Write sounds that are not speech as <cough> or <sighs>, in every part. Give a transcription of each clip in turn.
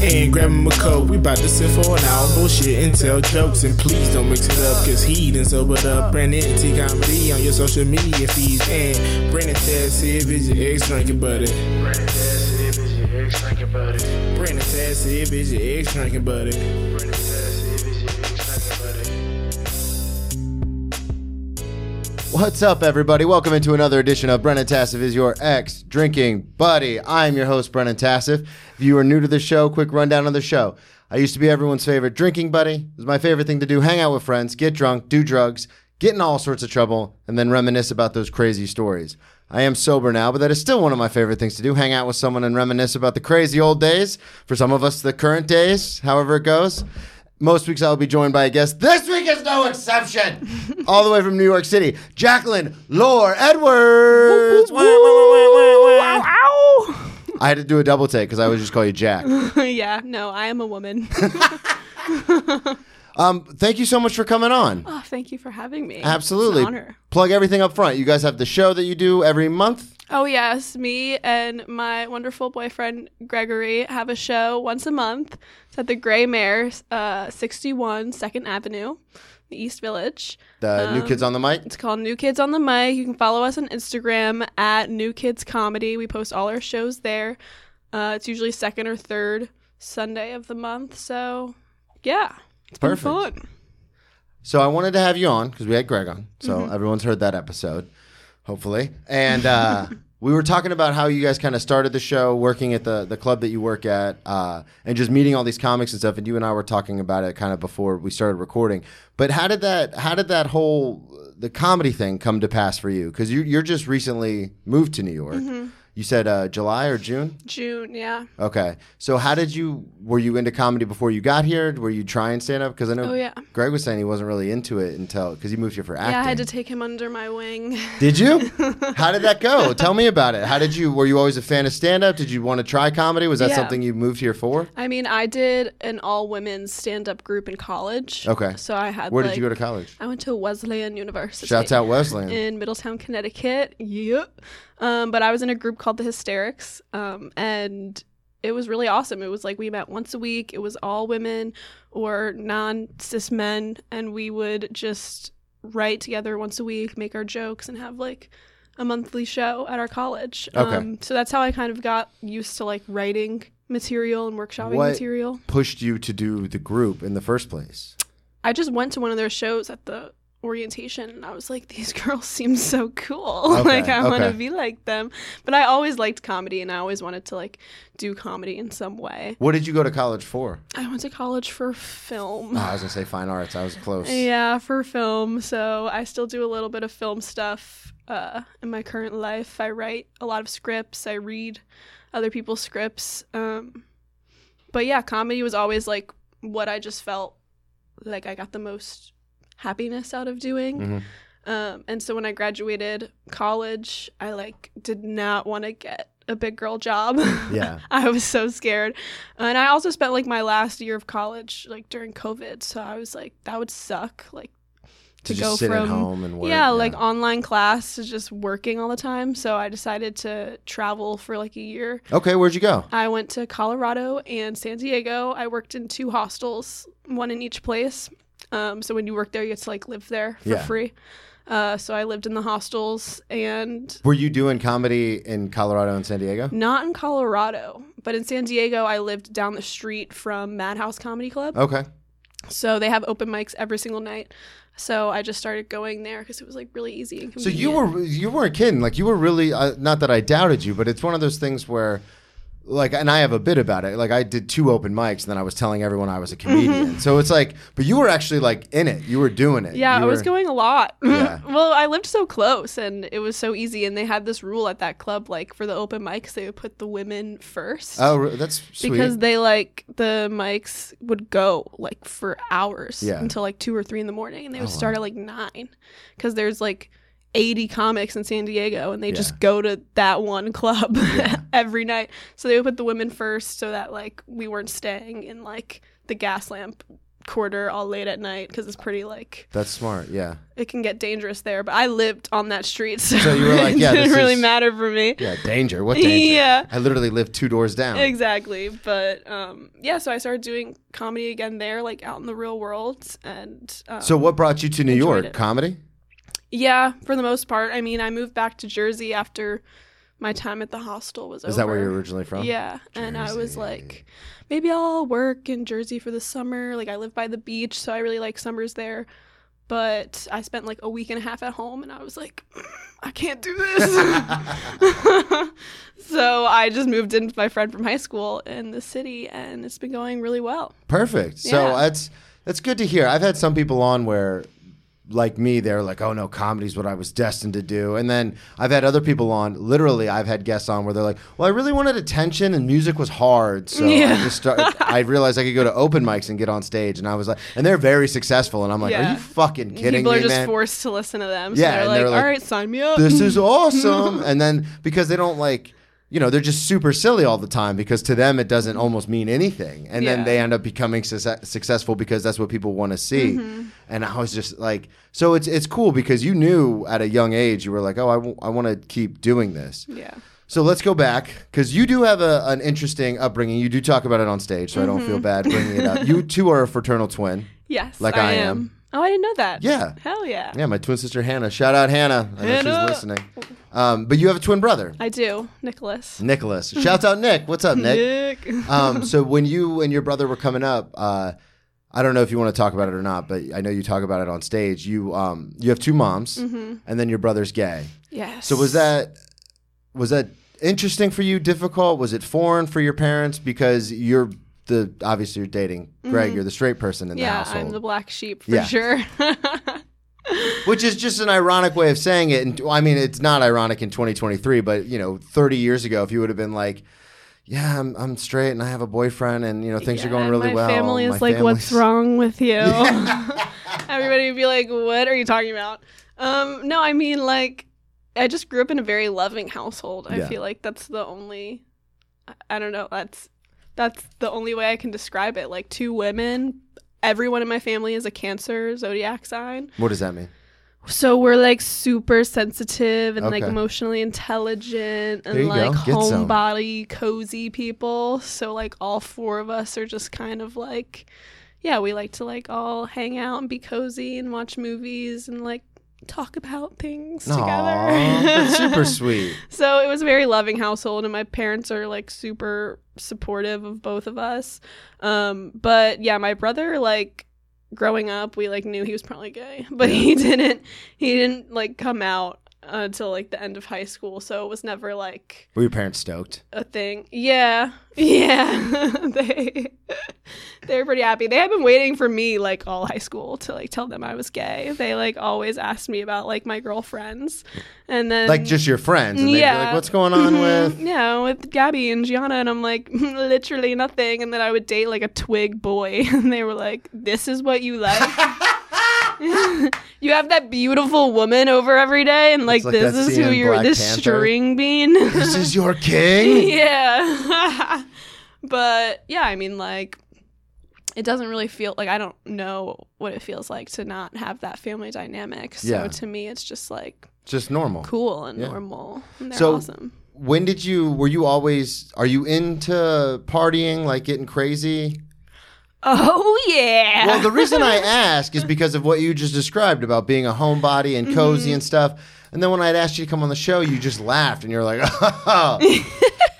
and grab him a coke. We bout to sit for an hour, bullshit and tell jokes. And please don't mix it up, cause he done sobered up. Brennan T Comedy on your social media feeds. And Brennan Tassif is your ex drinking buddy. Brennan Tassif is your ex drinking buddy. Brennan Tassif is your ex drinking buddy. Brennan Tassif What's up, everybody? Welcome into another edition of Brennan Tassif is your ex drinking buddy. I'm your host, Brennan Tassif. If you are new to the show, quick rundown of the show. I used to be everyone's favorite drinking buddy. It was my favorite thing to do hang out with friends, get drunk, do drugs, get in all sorts of trouble, and then reminisce about those crazy stories. I am sober now, but that is still one of my favorite things to do hang out with someone and reminisce about the crazy old days. For some of us, the current days, however it goes. Most weeks I will be joined by a guest. This week is no exception. <laughs> All the way from New York City, Jacqueline Lore Edwards. I had to do a double take because I always just call you Jack. <laughs> yeah, no, I am a woman. <laughs> Um, thank you so much for coming on. oh, thank you for having me. Absolutely. It's an honor. Plug everything up front. You guys have the show that you do every month. Oh, yes. Me and my wonderful boyfriend, Gregory, have a show once a month. At the Grey Mare, uh, 61 2nd Avenue, the East Village. The New Kids on the Mic. It's called New Kids on the Mic. You can follow us on Instagram at New Kids Comedy. We post all our shows there. Uh, it's usually second or third Sunday of the month. So, yeah, it's Perfect. fun. So I wanted to have you on because we had Greg on. So Mm-hmm. everyone's heard that episode, hopefully. And uh, <laughs> we were talking about how you guys kind of started the show, working at the the club that you work at, uh, and just meeting all these comics and stuff. And you and I were talking about it kind of before we started recording. But how did that how did that whole the comedy thing come to pass for you? Because you you're just recently moved to New York. Mm-hmm. You said uh, July or June. June, yeah. Okay. So how did you were you into comedy before you got here? Were you trying stand up? Because I know Oh, yeah. Greg was saying he wasn't really into it until because he moved here for acting. Yeah, I had to take him under my wing. did you? <laughs> how did that go? Tell me about it. How did you? Were you always a fan of stand up? Did you want to try comedy? Was that Yeah. something you moved here for? I mean, I did an all women's stand up group in college. Okay. So I had Where like, did you go to college? I went to Wesleyan University. Shouts out Wesleyan. in Middletown, Connecticut. Yep. Um, but I was in a group called the Hysterics, um, and it was really awesome. It was like we met once a week. It was all women or non cis men, and we would just write together once a week, make our jokes, and have like a monthly show at our college. Okay. Um, so that's how I kind of got used to like writing material and workshopping What- material. Pushed you to do the group in the first place. I just went to one of their shows at the orientation and I was like, these <laughs> girls seem so cool. <laughs> Okay, like I want to be like them. But I always liked comedy and I always wanted to like do comedy in some way. What did you go to college for? I went to college for film. Oh, I was gonna say fine arts. I was close. Yeah, for film. So I still do a little bit of film stuff uh, in my current life. I write a lot of scripts. I read other people's scripts. Um, but yeah, comedy was always like what I just felt like I got the most happiness out of doing. Mhm. Um, and so when I graduated college, I like did not want to get a big girl job. <laughs> Yeah. I was so scared. And I also spent like my last year of college like during COVID, so I was like that would suck like To, to, just go sit from at home and work. yeah, like online class to just working all the time. So I decided to travel for like a year. Okay, where'd you go? I went to Colorado and San Diego. I worked in two hostels, one in each place. Um, so when you work there, you get to like live there for Yeah. free. Uh, so I lived in the hostels and Were you doing comedy in Colorado and San Diego? not in Colorado, but in San Diego, I lived down the street from Madhouse Comedy Club. Okay. So they have open mics every single night. So I just started going there because it was like really easy and convenient. So you were you weren't kidding. Like you were really uh, not that I doubted you, but it's one of those things where like, and I have a bit about it. Like, I did two open mics, and then I was telling everyone I was a mm-hmm. comedian. so it's like, but you were actually like in it. You were doing it. Yeah, You I was going a lot. Yeah. <laughs> well, I lived so close and it was so easy. And they had this rule at that club, like for the open mics, they would put the women first. Oh, that's sweet. because they like the mics would go like for hours Yeah. until like two or three in the morning and they would Oh, start at like nine because there's like 80 comics in San Diego and they Yeah. just go to that one club <laughs> Yeah. every night. So they would put the women first so that like we weren't staying in like the gas lamp quarter all late at night because it's pretty like that's smart. Yeah. it can get dangerous there. But I lived on that street, <laughs> so, So you were like, yeah it didn't really is- matter for me. Yeah. Danger. What danger? <laughs> Yeah. I literally lived two doors down. Exactly. But um, yeah, so I started doing comedy again there, like out in the real world. And um, So what brought you to New York? it. Comedy? Yeah, for the most part. I mean, I moved back to Jersey after my time at the hostel was over. Is that where you're originally from? Yeah. And I was like, maybe I'll work in Jersey for the summer. Like, I live by the beach, so I really like summers there. But I spent like a week and a half at home, and I was like, <clears throat> I can't do this. <laughs> so I just moved in with my friend from high school in the city, and it's been going really well. Perfect. So that's that's good to hear. I've had some people on where like me, they're like, "Oh no, comedy's what I was destined to do." And then I've had other people on. Literally, I've had guests on where they're like, "Well, I really wanted attention, and music was hard, so I just started. <laughs> I realized I could go to open mics and get on stage." And I was like, and they're very successful, and I'm like, "Are you fucking kidding People me, are just man?" forced to listen to them. So Yeah, they're and like, they're like, all right, sign me up. this is <laughs> awesome. and then because they don't like, you know, they're just super silly all the time because to them it doesn't almost mean anything. And then they end up becoming success- successful because that's what people want to see. Mm-hmm. And I was just like, so it's it's cool because you knew at a young age you were like, oh, I, w- I want to keep doing this. yeah. So let's go back because you do have a, an interesting upbringing. You do talk about it on stage, so I don't Mm-hmm. feel bad bringing it up. You <laughs> two are a fraternal twin. Yes. Like I am. Oh, I didn't know that. Yeah. Hell yeah. Yeah, my twin sister Hannah. Shout out Hannah. I know Hannah. she's listening. Um, but you have a twin brother. I do. Nicholas. Nicholas. Shouts out Nick. What's up, Nick? Nick. <laughs> um, so when you and your brother were coming up, uh, I don't know if you want to talk about it or not, but I know you talk about it on stage. You um, you have two moms, and then your brother's gay. yes. So was that was that interesting for you? Difficult? Was it foreign for your parents because you're the obviously you're dating Greg. You're the straight person in the Mm-hmm. Yeah, household, I'm the black sheep for Yeah. sure. <laughs> which is just an ironic way of saying it. And I mean, it's not ironic in 2023, but you know, 30 years ago, if you would have been like. Yeah, I'm, I'm straight and I have a boyfriend and you know things are going really my well. Family is My like, what's wrong with you? <laughs> <laughs> Everybody would be like, what are you talking about? Um, no, I mean like, I just grew up in a very loving household. I Yeah. feel like that's the only, I don't know, that's that's the only way I can describe it. Like two women. Everyone in my family is a Cancer zodiac sign. What does that mean? So we're like super sensitive and like Okay. emotionally intelligent There you and go. like Get some. homebody cozy people. So like all four of us are just kind of like yeah, we like to like all hang out and be cozy and watch movies and like talk about things Aw, together. that's super <laughs> sweet. So it was a very loving household, and my parents are like super supportive of both of us. Um, but yeah, my brother like growing up, we like knew he was probably gay, <laughs> but he didn't. He didn't like come out until like the end of high school, so it was never like Were your parents stoked? a thing. Yeah, <laughs> yeah. <laughs> they they were pretty happy. They had been waiting for me like all high school to like tell them I was gay. They like always asked me about like my girlfriends, and then Like just your friends, and they'd be yeah. like, "What's going on Mhm. with?" <laughs> yeah with Gabby and Gianna and I'm like literally nothing and then I would date like a twig boy and they were like this is what you like <laughs> you have that beautiful woman over every day and like, like this is who you're Black this Panther. string bean <laughs> This is your king. <laughs> yeah but yeah I mean like it doesn't really feel like I don't know what it feels like to not have that family dynamic so Yeah. to me it's just like Just normal. cool and Yeah. normal and they're So- awesome When did you? Were you always? Are you into partying, like getting crazy? Oh yeah. Well, the reason I <laughs> ask is because of what you just described about being a homebody and Mm-hmm. cozy and stuff. And then when I'd asked you to come on the show, you just laughed and you're like, <laughs> "Oh,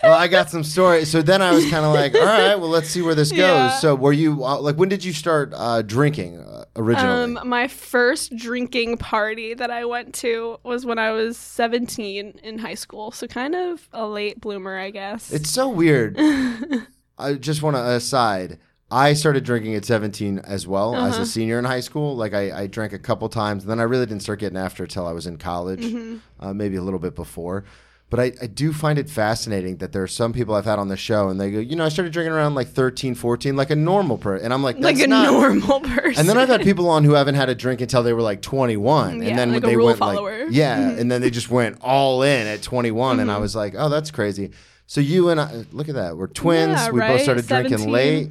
well, I got some stories." So then I was kind of like, "All right, well, let's see where this goes." Yeah. So were you uh, like, when did you start uh, drinking? Uh, originally? Um, my first drinking party that I went to was when I was 17 in high school. So kind of a late bloomer, I guess. it's so weird. <laughs> I just want to aside. I started drinking at 17 as well as Uh-huh. a senior in high school. Like I, I drank a couple times, and then I really didn't start getting after until I was in college, Mm-hmm. uh, maybe a little bit before. But I, I do find it fascinating that there are some people I've had on the show, and they go, you know, I started drinking around like 13, 14, like a normal person, and I'm like, like a not. normal person. And then I've had people on who haven't had a drink until they were like 21, Yeah, and then like they went follower. like, yeah, and then they just went all in at 21, and I Mhm. was like, oh, that's crazy. So you and I, look at that, we're twins. Yeah, we both right? started drinking 17. late.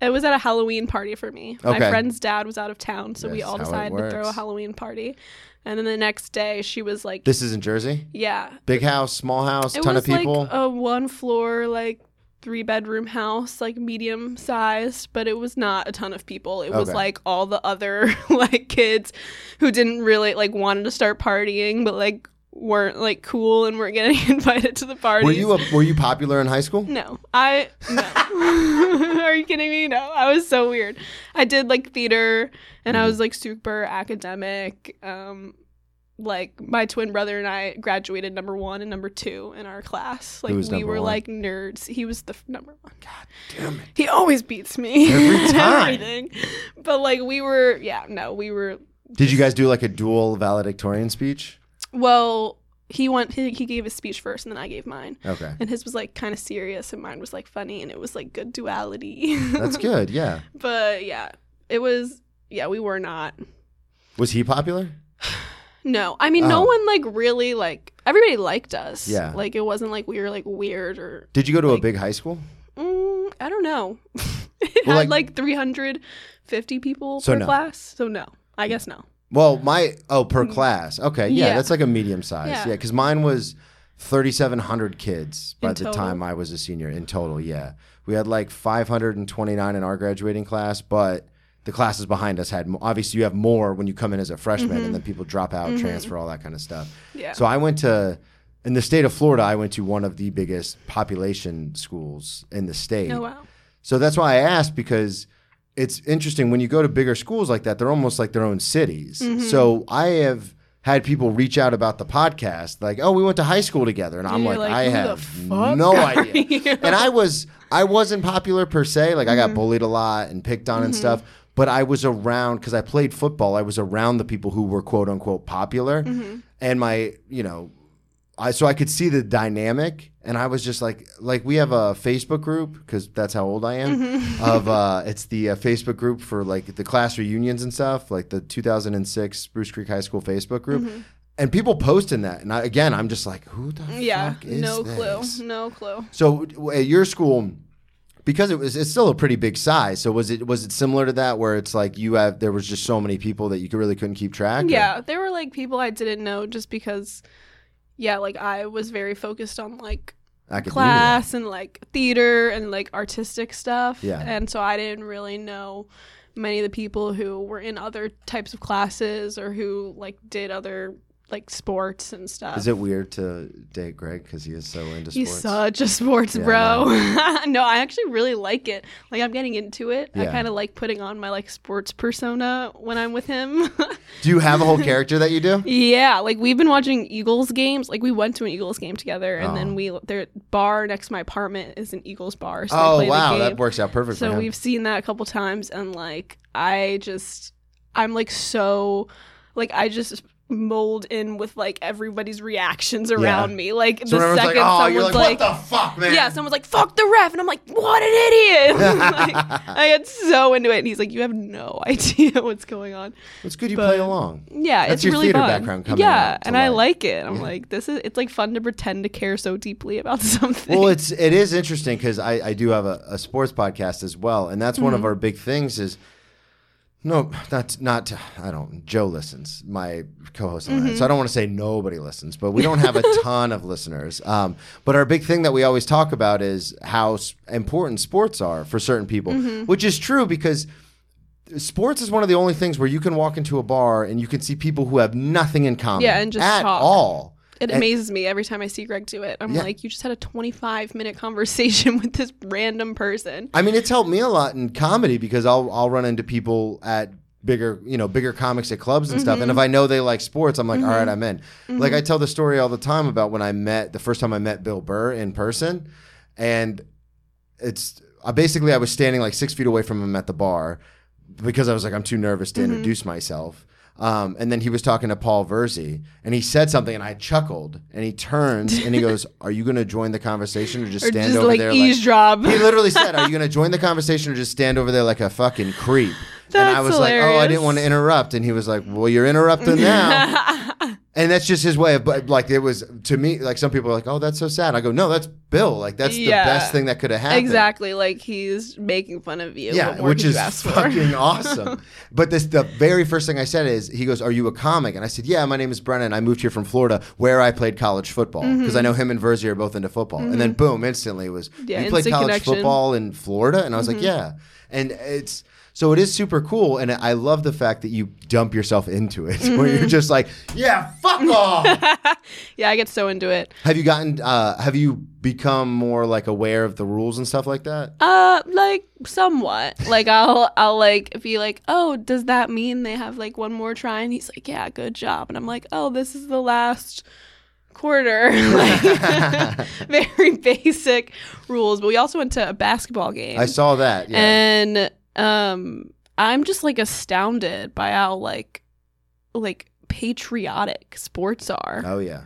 It was at a Halloween party for me. Okay. My friend's dad was out of town, so we all how it decided to throw a works. Halloween party. And then the next day, she was like, This is in Jersey. "Yeah, Big house, small house, it ton was of people. like a one floor, like three bedroom house, like medium sized, but it was not a ton of people. It was Okay. like all the other <laughs> like kids who didn't really like wanted to start partying, but like weren't like cool and weren't getting <laughs> invited to the party. were you a, were you popular in high school? No, I no. <laughs> Are you kidding me? No, I was so weird. I did like theater, and I Mm-hmm. was like super academic. Um, like my twin brother and I graduated number one and number two in our class. Like we were one? like nerds. He was the f- number one. God damn it! He always beats me Every <laughs> time. everything. But like we were, yeah, no, we were. Did you guys do like a dual valedictorian speech? Well, he went. He, he gave his speech first, and then I gave mine. Okay, And his was like kind of serious, and mine was like funny, and it was like good duality. that's <laughs> good. Yeah. But yeah, it was. Yeah, we were not. Was he popular? <sighs> No, I mean, no Oh. one like really like everybody liked us. Yeah. like it wasn't like we were like weird or. Did you go to a big high school? Mm, I don't know. <laughs> it Well, had like- like, 350 people So per no. class, so no, I guess no. Well, my oh per class. Okay, yeah. Yeah. that's like a medium size. Yeah. Yeah, because mine was thirty seven hundred kids by In the total? time I was a senior in total. Yeah, we had like five hundred and twenty nine in our graduating class, but the classes behind us had mo- obviously you have more when you come in as a freshman, and then people drop out, transfer, all that kind of stuff. Mm-hmm. Yeah. So I went to. In the state of Florida, I went to one of the biggest population schools in the state. oh wow. So that's why I asked because it's interesting when you go to bigger schools like that, they're almost like their own cities. Mm-hmm. So I have had people reach out about the podcast, like, "Oh, we went to high school together," and I'm like, like, "I have no idea." you? and I was, I wasn't popular per se. Like I Mm-hmm. got bullied a lot and picked on and stuff. But I was around because I played football. I was around the people who were quote unquote popular, Mm-hmm. and my, you know, I so I could see the dynamic, and I was just like, like we have a Facebook group because that's how old I am. Mm-hmm. Of <laughs> uh, it's the uh, Facebook group for like the class reunions and stuff, like the 2006 Bruce Creek High School Facebook group, and people post in that. And I, again, I'm just like, who the Mm-hmm. Yeah, fuck is no this? clue, no clue. So at your school, because it was it's still a pretty big size. So was it was it similar to that where it's like you have there was just so many people that you could really couldn't keep track? or- Yeah, there were like people I didn't know just because, yeah, like I was very focused on like Academia. class and like theater and like artistic stuff. Yeah. And so I didn't really know many of the people who were in other types of classes or who like did other like sports and stuff. Is it weird to date Greg because he is so into sports. He's sports? such a sports Yeah, bro. <laughs> no, I actually really like it. Like I'm getting into it. I Yeah. kind of like putting on my like sports persona when I'm with him. <laughs> Do you have a whole character that you do? Yeah, like we've been watching Eagles games. Like we went to an Eagles game together, and Oh. then we their bar next to my apartment is an Eagles bar. So they Oh play the wow, game. that works out perfect So for him. we've seen that a couple times, and like I just, I'm like so, like I just mold in with like everybody's reactions around me. Like so the second like, "Oh, someone's you're like, like, what the fuck, man?" yeah, someone's like, fuck the ref. And I'm like, what an idiot. <laughs> like, I get so into it. And he's like, you have no <laughs> idea what's going on. it's good you but- play along. Yeah, That's it's your really theater fun. background coming yeah, and I like it. I'm like, this is it's like fun to pretend to care so deeply about <laughs> something. Well, it's it is interesting because I, I do have a, a sports podcast as well, and that's one Mm-hmm. of our big things is no, not not I don't. Joe listens, my co-host Mm-hmm. so I don't want to say nobody listens, but we don't have a <laughs> ton of listeners. Um, but our big thing that we always talk about is how important sports are for certain people, Mm-hmm. which is true because sports is one of the only things where you can walk into a bar and you can see people who have nothing in common, Yeah, and just at talk. all. It and- amazes me every time I see Greg do it. I'm Yeah. like, you just had a 25 minute <laughs> conversation with this random person. I mean, it's helped me a lot in comedy because I'll I'll run into people at bigger, you know, bigger comics at clubs and Mm-hmm. stuff. And if I know they like sports, I'm like, all right, I'm in. Like I tell the story all the time about when I met the first time I met Bill Burr in person, and it's I basically I was standing like six feet away from him at the bar because I was like I'm too nervous Mm-hmm. to introduce myself. Um, and then he was talking to Paul Verzi, and he said something, and I chuckled. And he turns and he goes, "Are you going to join the conversation or just Or stand just over like there?" eavesdrop. he literally said, "Are you going to join the conversation or just stand over there like a fucking creep?" and I That's was like, "Oh, I didn't want to interrupt." And he was like, "Well, you're interrupting now." <laughs> and that's just his way of, but like, it was to me, like some people are like, "Oh, that's so sad." I go, "No, that's Bill. Like, that's Yeah. the best thing that could have happened." exactly. Like he's making fun of you. Yeah, which is fucking <laughs> awesome. But this, the very first thing I said is, he goes, "Are you a comic?" And I said, "Yeah, my name is Brennan. I moved here from Florida, where I played college football because Mm-hmm. I know him and Verzi are both into football." And then boom, instantly it was, Yeah, "You played college connection. Mm-hmm. football in Florida?" And I was like, "Yeah." And it's so it is super cool, and I love the fact that you dump yourself into it, <laughs> where Mm-hmm. you're just like, "Yeah, fuck <laughs> off." yeah, I get so into it. have you gotten? Uh, have you become more like aware of the rules and stuff like that? Uh, like somewhat. Like I'll I'll like be like, oh, does that mean they have like one more try? And he's like, yeah, good job. And I'm like, oh, this is the last quarter. <laughs> like very basic rules. But we also went to a basketball game. I saw that. Yeah. and um, I'm just like astounded by how like like patriotic sports are. oh yeah.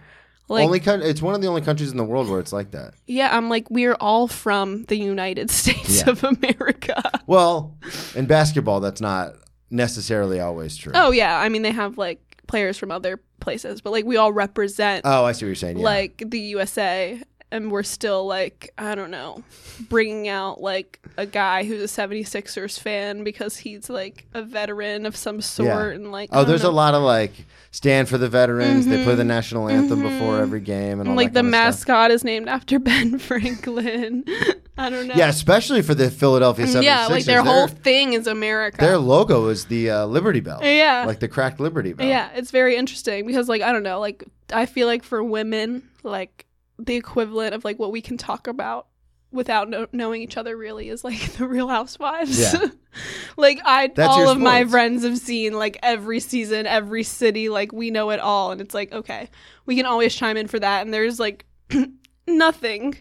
Like only coun- it's one of the only countries in the world where it's like that. yeah, I'm like we're all from the United <laughs> States Yeah. of America. Well, in basketball, that's not necessarily always true. Oh yeah, I mean they have like players from other places, but like we all represent Oh, I see what you're saying. Yeah. like the USA and we're still like I don't know, bringing out like a guy who's a 76ers fan because he's like a veteran of some sort and like oh, there's a lot of like stand for the veterans. They play the national anthem before every game, and like the kind of stuff. mascot is named after <laughs> Ben Franklin. <laughs> I don't know. Yeah, especially for the Philadelphia 76ers. yeah, like their their, whole thing is America. their logo is the uh, Liberty Bell. Yeah. like the cracked Liberty Bell. Yeah, it's very interesting because like I don't know, like I feel like for women, like the equivalent of like what we can talk about without know- knowing each other really is like <laughs> the Real Housewives. Yeah. <laughs> like I That's all of my friends have seen like every season, every city, like we know it all and it's like okay, we can always chime in for that and there's like <clears throat> nothing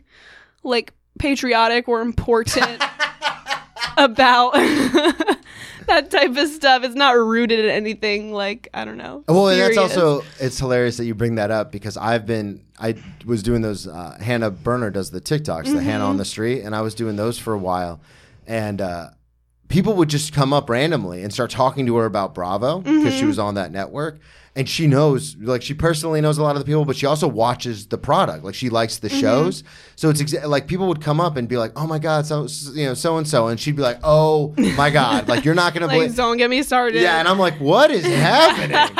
like patriotic or important <laughs> about that type of stuff. It's not rooted in anything like I don't know. Well, and that's also it's hilarious that you bring that up because I've been I was doing those. Uh, Hannah Berner does the TikToks, the Hannah Mm-hmm. on the street, and I was doing those for a while, and uh, people would just come up randomly and start talking to her about Bravo because Mm-hmm. she was on that network. And she knows, like, she personally knows a lot of the people, but she also watches the product. Like, she likes the Mm-hmm. shows. So it's exa- like people would come up and be like, "Oh my god, so you know, so and so," and she'd be like, "Oh my god, like you're not gonna like believe." don't get me started. Yeah, and I'm like, what is happening?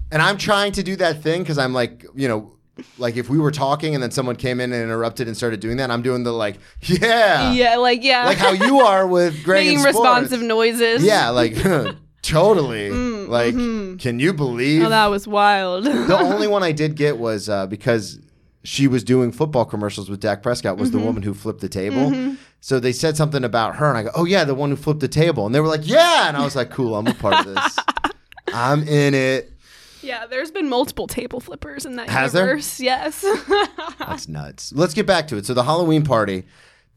<laughs> and I'm trying to do that thing because I'm like, you know, like if we were talking and then someone came in and interrupted and started doing that, I'm doing the like, yeah, yeah, like yeah, like how you are with <laughs> Greg making responsive noises. Yeah, like <laughs> totally. like, can you believe? Mm, mm-hmm. Oh, that was wild. <laughs> the only one I <laughs> did get was uh, because she was doing football commercials with Dak Prescott was Mm-hmm. the woman who flipped the table. So they said something about her, and I go, "Oh yeah, the one who flipped the table," and they were like, "Yeah," and I was like, "Cool, I'm a part of this. <laughs> I'm in it." yeah, there's been multiple table flippers in that Has there? universe. Yes. That's nuts. Let's get back to it. So the Halloween party.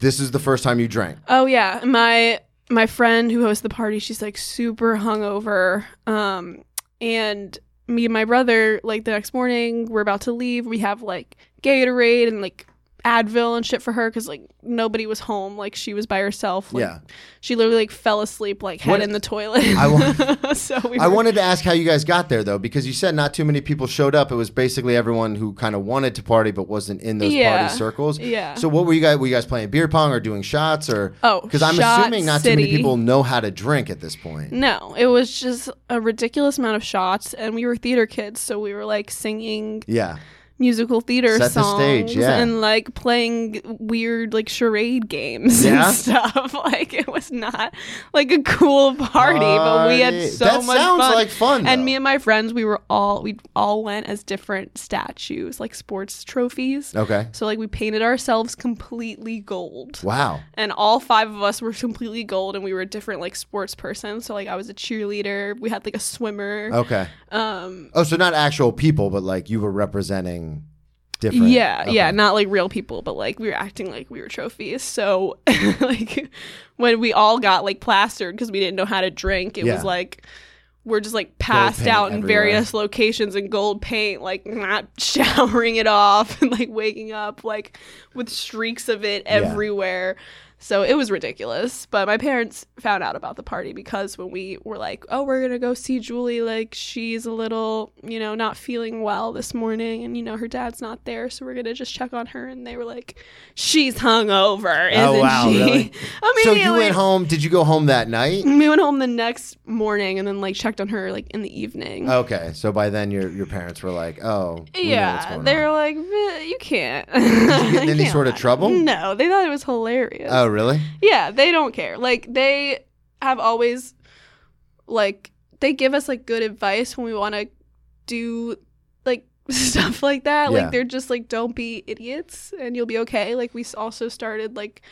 This is the first time you drank. Oh yeah, my my friend who hosts the party, she's like super hungover. Um, and me and my brother, like the next morning, we're about to leave. We have like Gatorade and like Advil and shit for her because like nobody was home. Like she was by herself. Like, Yeah. she literally like fell asleep, like head What- in the toilet. I wa- <laughs> so we I were- wanted to ask how you guys got there though, because you said not too many people showed up. It was basically everyone who kind of wanted to party but wasn't in those Yeah. party circles. Yeah. So what were you guys? Were you guys playing beer pong or doing shots or? Oh, because I'm assuming not too many people know how to drink at this point. No, it was just a ridiculous amount of shots, and we were theater kids, so we were like singing Yeah. Musical theater Set the songs stage, yeah. and like playing weird like charade games Yeah? and <laughs> stuff. Like it was not like a cool party, but we had so that much sounds fun. like fun. and though. me and my friends, we were all we all went as different statues, like sports trophies. okay. So like we painted ourselves completely gold. Wow. And all five of us were completely gold and we were a different like sports person. So like I was a cheerleader, we had like a swimmer. Okay. Um Oh, so not actual people, but like you were representing different. yeah, okay. yeah, not like real people, but like we were acting like we were trophies. So <laughs> like when we all got like plastered because we didn't know how to drink, it Yeah. was like we're just like passed out in everywhere. various locations in gold paint, like not <laughs> showering it off and like waking up like with streaks of it everywhere. So it was ridiculous. But my parents found out about the party because when we were like, oh, we're going to go see Julie, like she's a little, you know, not feeling well this morning. And, you know, her dad's not there. So we're going to just check on her. And they were like, she's hungover. Isn't Oh, wow, she? really? <laughs> So you went home. Did you go home that night? We went home the next morning and then like checked on her like in the evening. Okay. So by then your your parents were like, oh, we know what's yeah, They're like, "Eh, you can't. Did you get in <laughs> any sort of trouble? No, they thought it was hilarious. Oh, really? Yeah, they don't care. Like they have always like they give us like good advice when we want to do like <laughs> stuff like that. Yeah. Like they're just like don't be idiots and you'll be okay. Like we also started like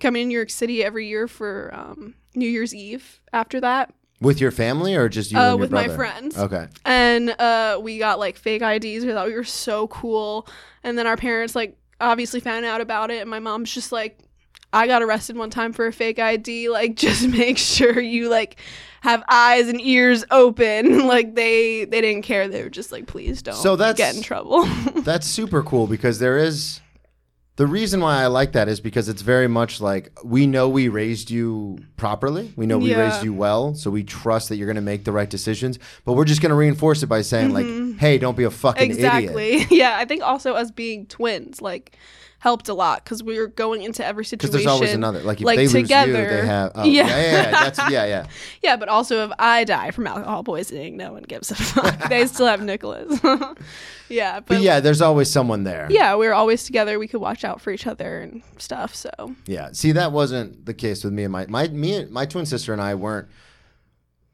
coming to New York City every year for um New Year's Eve after that. With your family or just you Uh, and your with my friends. Okay. And uh we got like fake IDs. We thought we were so cool. And then our parents like obviously found out about it and my mom's just like I got arrested one time for a fake ID. Like, <laughs> just make sure you like have eyes and ears open. <laughs> like they they didn't care. They were just like, please don't So that's- get in trouble. <laughs> That's super cool because there is the reason why I like that is because it's very much like we know we raised you properly. We know we Yeah. raised you well, so we trust that you're going to make the right decisions. But we're just going to reinforce it by saying like, "Hey, don't be a fucking idiot." Mm-hmm. exactly. yeah, I think also us being twins like helped a lot because we were going into every situation. Because there's always another. Like if like, they together. lose you, they have. Oh, <laughs> Yeah. yeah, yeah, yeah. That's yeah, yeah. <laughs> Yeah, but also if I die from alcohol poisoning, no one gives a <laughs> fuck. they still have Nicholas. yeah, but, But yeah, there's always someone there. yeah, we were always together. We could watch out for each other and stuff. So Yeah. See, that wasn't the case with me and my my me and my twin sister and I weren't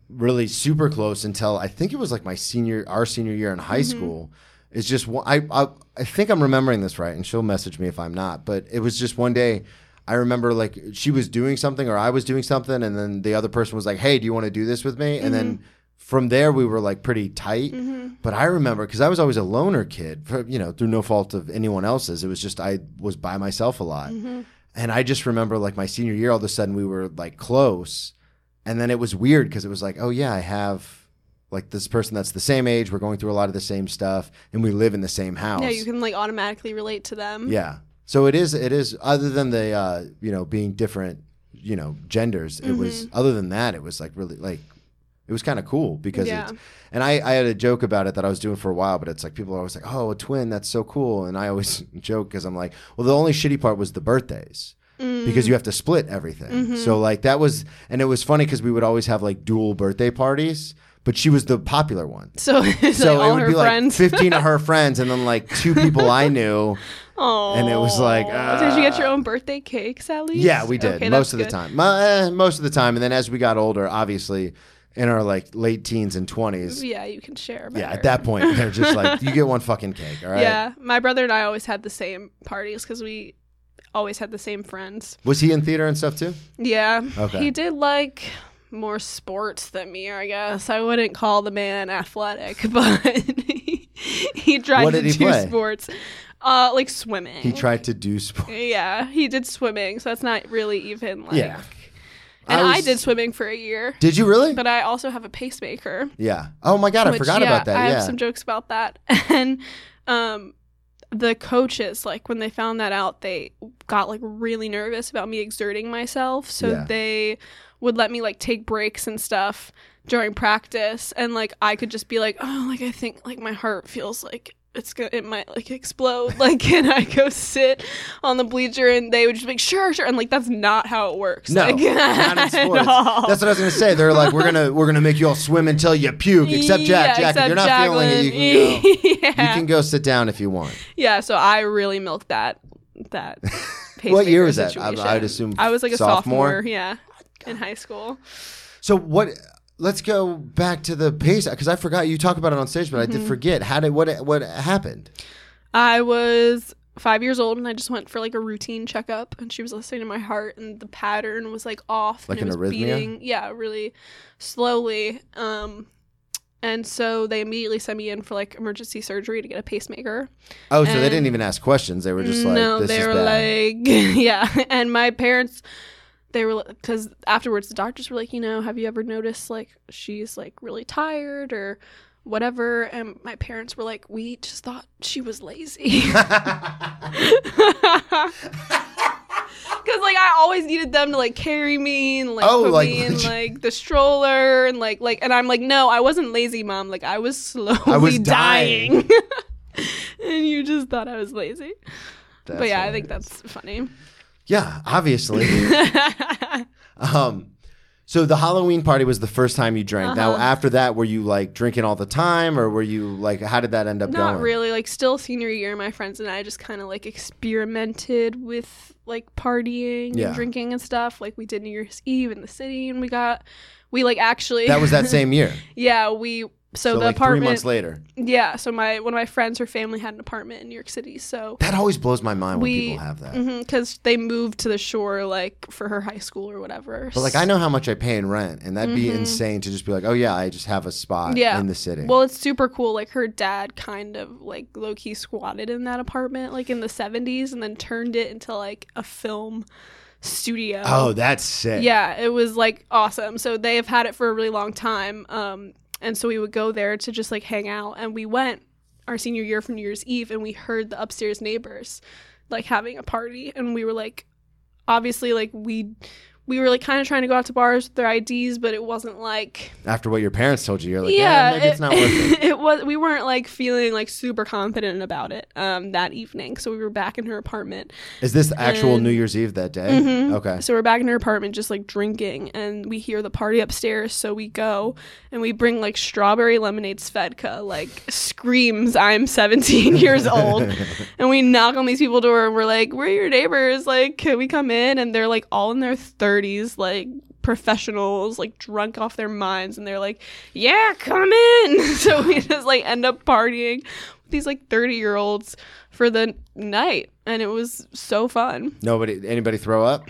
really super close until I think it was like my senior our senior year in high Mm-hmm. school. It's just I, I I think I'm remembering this right, and she'll message me if I'm not. But it was just one day. I remember like she was doing something or I was doing something, and then the other person was like, "Hey, do you want to do this with me?" And then Mm-hmm. from there we were like pretty tight. But I remember because I was always a loner kid, for, you know, through no fault of anyone else's. It was just I was by myself a lot, and I just remember like my senior year, all of a sudden we were like close, and then it was weird because it was like, oh yeah, I have like this person that's the same age. We're going through a lot of the same stuff, and we live in the same house. yeah, you can like automatically relate to them. Yeah. So it is. It is. Other than the uh, you know being different, you know genders, it was. Mm-hmm. Other than that, it was like really like. It was kind of cool because Yeah. it's, and I, I had a joke about it that I was doing for a while, but it's like people are always like, oh, a twin, that's so cool. And I always <laughs> joke because I'm like, well, the only shitty part was the birthdays Mm. because you have to split everything. Mm-hmm. So like that was, and it was funny because we would always have like dual birthday parties, but she was the popular one. So, <laughs> So like it would be friends. like 15 of her <laughs> friends and then like two people I knew. Oh, and it was like, did you get your uh, own birthday cakes at least? Yeah, we did Okay, most of the time. Eh, most of the time, and then as we got older, obviously, in our like late teens and twenties, Yeah, you can share. yeah, at that point, they're just like, <laughs> you get one fucking cake, all right? Yeah, my brother and I always had the same parties because we always had the same friends. Was he in theater and stuff too? Yeah, Okay. he did like more sports than me. I guess I wouldn't call the man athletic, <laughs> but he, he tried What to he do play? sports, uh, like swimming. He tried to do sports. Yeah, he did swimming, so that's not really even like. Yeah. And I I, did swimming for a year, Did you really? but I also have a pacemaker. yeah. Oh my god, I forgot yeah, about that. I yeah. have some jokes about that. <laughs> And um the coaches, like when they found that out, they got like really nervous about me exerting myself. So Yeah. they would let me like take breaks and stuff during practice and like I could just be like, Oh, like I think like my heart feels like it's gonna it might like explode <laughs> like can i go sit on the bleacher and they would just be like sure sure and like that's not how it works No, like, <laughs> not in sports. That's what I was gonna say. They're like, we're gonna we're gonna make you all swim until you puke, <laughs> except Jack. Yeah, Jack, if you're not feeling it, you can go. Jacqueline. You can go sit down if you want. yeah so i really milked that that What year was that? I, i'd assume i was like a sophomore? sophomore, yeah in high school So what? Let's go back to the pace because I forgot you talked about it on stage, but I Mm-hmm. did forget. How did what what happened? I was five years old and I just went for like a routine checkup and she was listening to my heart and the pattern was like off Like and an it was arrhythmia? beating yeah really slowly um and so they immediately sent me in for like emergency surgery to get a pacemaker Oh, so they didn't even ask questions. They were just like, no "This they were bad." like <laughs> yeah and my parents they were because afterwards the doctors were like you know have you ever noticed like she's like really tired or whatever? And my parents were like we just thought she was lazy. <laughs> <laughs> Cause like I always needed them to like carry me and like Oh, put like- me in <laughs> like the stroller and like like and I'm like no I wasn't lazy mom. Like I was slowly I was dying, and you just thought I was lazy. That's but yeah I think that's funny yeah, obviously. <laughs> um, so the Halloween party was the first time you drank. Now Uh-huh. after that, were you like drinking all the time, or were you like, how did that end up not going? really like still senior year my friends and I just kind of like experimented with like partying Yeah. and drinking and stuff like we did New Year's Eve in the city and we got we like actually That was that same <laughs> year. yeah we so, So, the like apartment three months later. Yeah, so my one of my friends, her family had an apartment in New York City. So That always blows my mind when people have that. because they moved to the shore like for her high school or whatever. But like I know how much I pay in rent, and that'd be insane to just be like, oh yeah, I just have a spot Mm-hmm. Yeah. in the city. Well, it's super cool. Like her dad kind of like low key squatted in that apartment like in the seventies, and then turned it into like a film studio. oh, that's sick. Yeah, it was like awesome. So they have had it for a really long time. Um, and so we would go there to just like hang out. And we went our senior year for New Year's Eve, and we heard the upstairs neighbors like having a party, and we were like, obviously, like we we were like kind of trying to go out to bars with their IDs, but it wasn't like After what your parents told you, you're like, yeah, maybe it's not worth it. <laughs> it was we weren't like feeling like super confident about it um that evening. So we were back in her apartment. Is this actual And- New Year's Eve that day? Mhm. Okay. So we're back in her apartment just like drinking and we hear the party upstairs. So we go and we bring like strawberry lemonade Svedka, like screams, I'm 17 years old. <laughs> and we knock on these people's door and we're like, We're your neighbors. Like, can we come in? And they're like all in their 30s, like professionals, like drunk off their minds. And they're like, Yeah, come in. <laughs> so we just like end up partying with these like 30 year olds for the night. And it was so fun. Nobody, anybody throw up?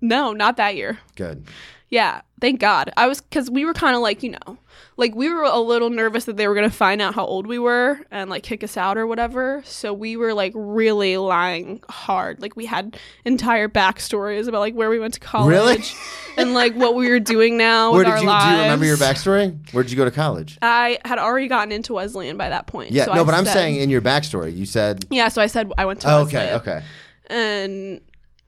No, not that year. Good. Yeah, thank God. I was because we were kind of like you know, like we were a little nervous that they were gonna find out how old we were and like kick us out or whatever. So we were like really lying hard. Like we had entire backstories about like where we went to college Really? <laughs> and like what we were doing now Where with did our you lives. do you remember your backstory? Where did you go to college? I had already gotten into Wesleyan by that point. Yeah, so no, I but I'm said- saying in your backstory, you said, yeah. So I said I went to oh, Wesleyan. okay, okay. and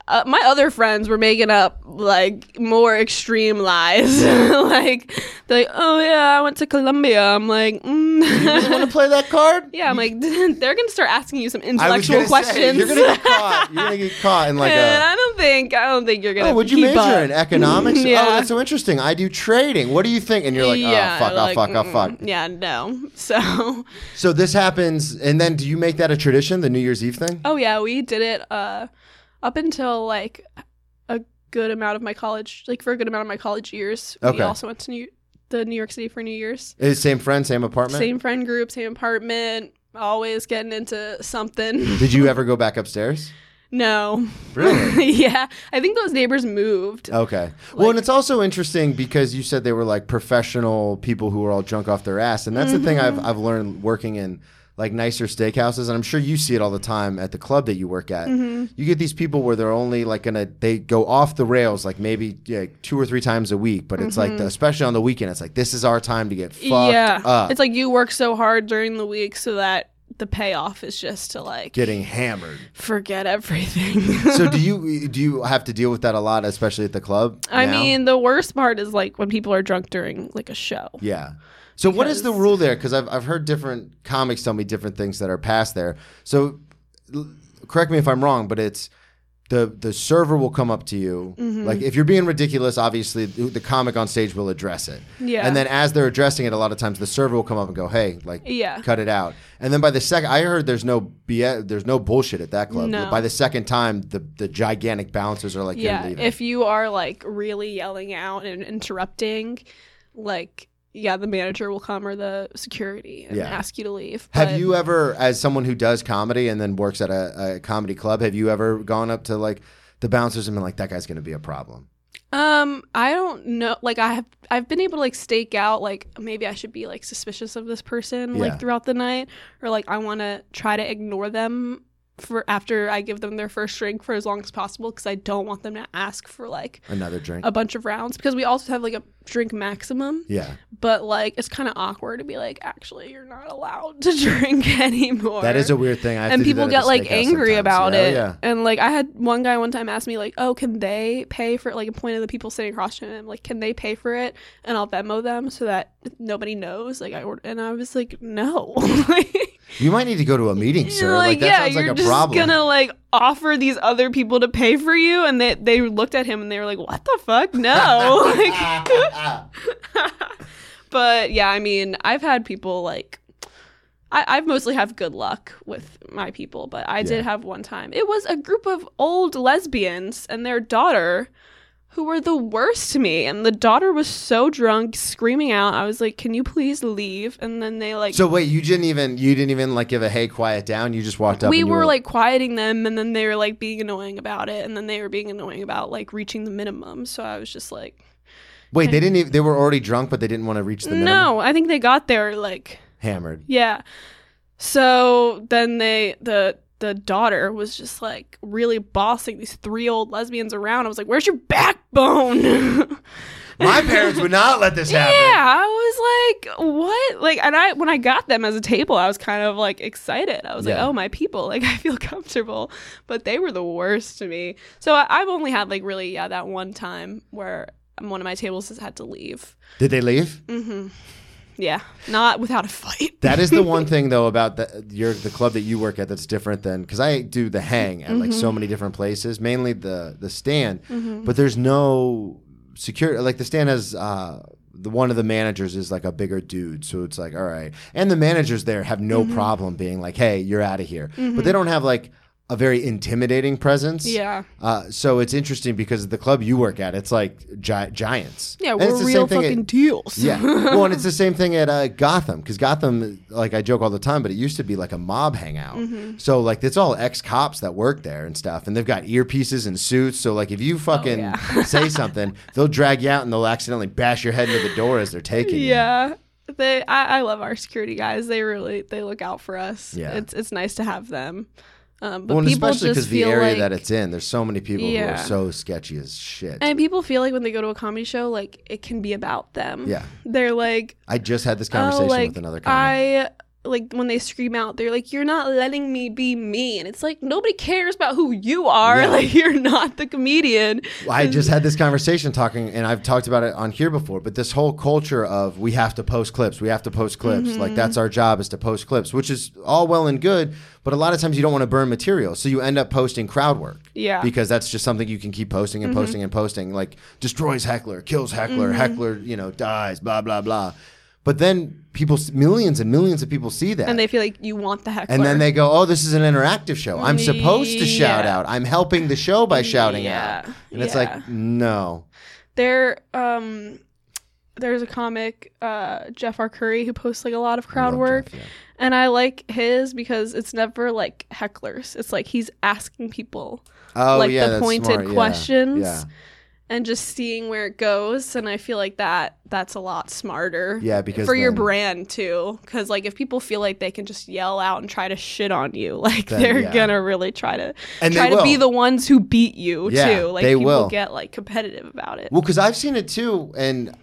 uh, my other friends were making up like more extreme lies. <laughs> like they're like, "Oh yeah, I went to Columbia." I'm like, mm. You really want to play that card? <laughs> "Yeah." I'm like, <laughs> they're gonna start asking you some intellectual questions. say, you're gonna get caught. You're gonna get caught in like and a. I don't think I don't think you're gonna. Oh, would you major up. in economics? Yeah. Oh, that's so interesting. I do trading. What do you think? And you're like, yeah, oh fuck, like, oh fuck, oh mm, fuck. Yeah, no. So, So this happens, and then do you make that a tradition, the New Year's Eve thing? oh yeah, we did it uh, up until like a good amount of my college, like for a good amount of my college years. Okay. We also went to New, the New York City for New Year's. Is same friend, same apartment? Same friend group, same apartment, always getting into something. <laughs> Did you ever go back upstairs? no. Really? <laughs> yeah. I think those neighbors moved. Okay. well, and it's also interesting because you said they were like professional people who were all drunk off their ass, and that's the thing Mm-hmm. I've I've learned working in like nicer steakhouses, and I'm sure you see it all the time at the club that you work at. Mm-hmm. You get these people where they're only like gonna they go off the rails like maybe yeah, two or three times a week, but it's like the, especially on the weekend, it's like this is our time to get fucked Mm-hmm. yeah. up, It's like you work so hard during the week so that the payoff is just to like getting hammered. forget everything. so do <laughs> you do you have to deal with that a lot, especially at the club? I now? mean, the worst part is like when people are drunk during like a show. yeah. So what is the rule there? Because I've I've heard different comics tell me different things that are passed there. So l- correct me if I'm wrong, but it's the the server will come up to you. Mm-hmm. Like if you're being ridiculous, obviously the, the comic on stage will address it. Yeah. And then as they're addressing it, a lot of times the server will come up and go, "Hey, like, Yeah. cut it out." And then by the second, I heard there's no BS, there's no bullshit at that club. No. By the second time, the the gigantic bouncers are like, yeah, if you are like really yelling out and interrupting, like yeah, the manager will come or the security and Yeah. ask you to leave. Have you ever, as someone who does comedy and then works at a, a comedy club, have you ever gone up to like the bouncers and been like, that guy's going to be a problem? Um, I don't know. Like, I have I've been able to like stake out like maybe I should be like suspicious of this person Yeah. like throughout the night, or like I want to try to ignore them for after I give them their first drink for as long as possible because I don't want them to ask for like Another drink? a bunch of rounds because we also have like a drink maximum. yeah. But like it's kind of awkward to be like, actually, you're not allowed to <laughs> drink anymore. That is a weird thing. I and people get like angry about Yeah, it. Yeah. And like I had one guy one time ask me like, "Oh, can they pay for like a point of the people sitting across from him? Like, can they pay for it and I'll Venmo them so that nobody knows?" Like I ordered, and I was like, "No." <laughs> You might need to go to a meeting, sir. Like, that yeah, sounds like you're a just problem. gonna like offer these other people to pay for you, and they they looked at him and they were like, "What the fuck? No!" <laughs> like, <laughs> but yeah, I mean, I've had people like. I, I've mostly have good luck with my people, but I Yeah. did have one time. It was a group of old lesbians and their daughter who were the worst to me. And the daughter was so drunk, screaming out. I was like, Can you please leave? And then they like so wait, you didn't even you didn't even like give a hey, quiet down. You just walked up. we you were, like quieting them and then they were like being annoying about it and then they were being annoying about like reaching the minimum so i was just like wait, they didn't. Even, they were already drunk, but they didn't want to reach the minimum. no i think they got there like Hammered. yeah so then they the the daughter was just like really bossing these three old lesbians around i was like where's your backbone <laughs> My parents would not let this happen. Yeah, I was like, what? Like, and I when I got them as a table, I was kind of like excited. I was like, oh, my people, <laughs> like I feel comfortable. But they were the worst to me. So I, I've only had like really, yeah, that one time where one of my tables has had to leave. Did they leave? Mm-hmm. Yeah, not without a fight. That is the one <laughs> thing though about the your the club that you work at that's different than because I do the hang at like Mm-hmm. so many different places, mainly the the stand, but there's no security. Like the stand has uh, the one of the managers is like a bigger dude, so it's like all right, and the managers there have no Mm-hmm. problem being like, hey, you're out of here, but they don't have like a very intimidating presence. Yeah. Uh, so it's interesting because the club you work at, it's like gi- giants. Yeah, And we're the real same thing at- fucking deals. yeah. <laughs> Well, and it's the same thing at uh, Gotham because Gotham, like I joke all the time, but it used to be like a mob hangout. Mm-hmm. So like it's all ex cops that work there and stuff, and they've got earpieces and suits. So like if you fucking Oh, yeah. <laughs> say something, they'll drag you out and they'll accidentally bash your head into the door as they're taking you. Yeah. They I, I love our security guys. They really they look out for us. Yeah. It's it's nice to have them. Um, but Well, people especially because the area like, that it's in, there's so many people who are so sketchy as shit. And people feel like when they go to a comedy show, like it can be about them. Yeah. They're like, I just had this oh, conversation like with another comic. I like when they scream out, they're like, "You're not letting me be me," and it's like nobody cares about who you are. Yeah. <laughs> Like you're not the comedian. I just had this conversation talking, and I've talked about it on here before. But this whole culture of we have to post clips, we have to post clips, Mm-hmm. like that's our job is to post clips, which is all well and good. But a lot of times you don't want to burn material, so you end up posting crowd work. Yeah. because that's just something you can keep posting and posting and posting. Like destroys heckler, kills heckler, Mm-hmm. heckler, you know, dies, blah blah blah. But then people, millions and millions of people see that, And they feel like you want the heckler. and then they go, "Oh, this is an interactive show. I'm supposed to shout Yeah. out. I'm helping the show by shouting Yeah. out." And it's Yeah. like, no. there um there's a comic uh Jeff Arcuri who posts like a lot of crowd work Jeff, and i like his because it's never like hecklers it's like he's asking people Oh, like the pointed smart. Questions Yeah. And just seeing where it goes and i feel like that that's a lot smarter Yeah, because for your brand too because like if people feel like they can just yell out and try to shit on you <laughs> like Then, they're yeah. gonna really try to And try to be the ones who beat you Yeah, too like they people will. get like competitive about it Well, because I've seen it too, and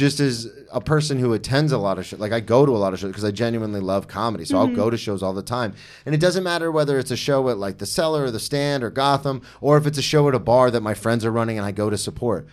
just as a person who attends a lot of shows, like I go to a lot of shows because I genuinely love comedy, so Mm-hmm. I'll go to shows all the time, and it doesn't matter whether it's a show at like the Cellar or the Stand or Gotham, or if it's a show at a bar that my friends are running and I go to support.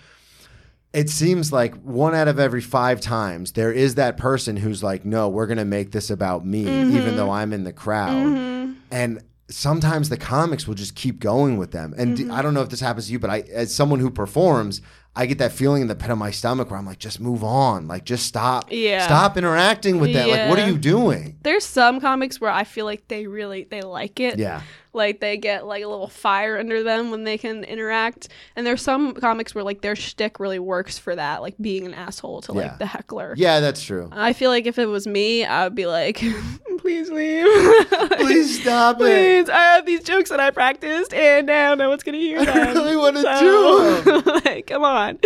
it seems like one out of every five times there is that person who's like, no, we're going to make this about me, Mm-hmm. even though I'm in the crowd. And sometimes the comics will just keep going with them. And Mm-hmm. I don't know if this happens to you, but I, as someone who performs, I get that feeling in the pit of my stomach where I'm like, just move on. Like, just stop. Yeah. Stop interacting with that. Like, what are you doing? There's some comics where I feel like they really they like it. Yeah. Like they get like a little fire under them when they can interact. And there's some comics where like their shtick really works for that, like being an asshole to Yeah. like the heckler. Yeah, that's true. I feel like if it was me, I would be like, <laughs> please leave. <laughs> Please stop it. Please, I have these jokes that I practiced, and now no one's gonna hear <laughs> I really wanna So, do like, come on.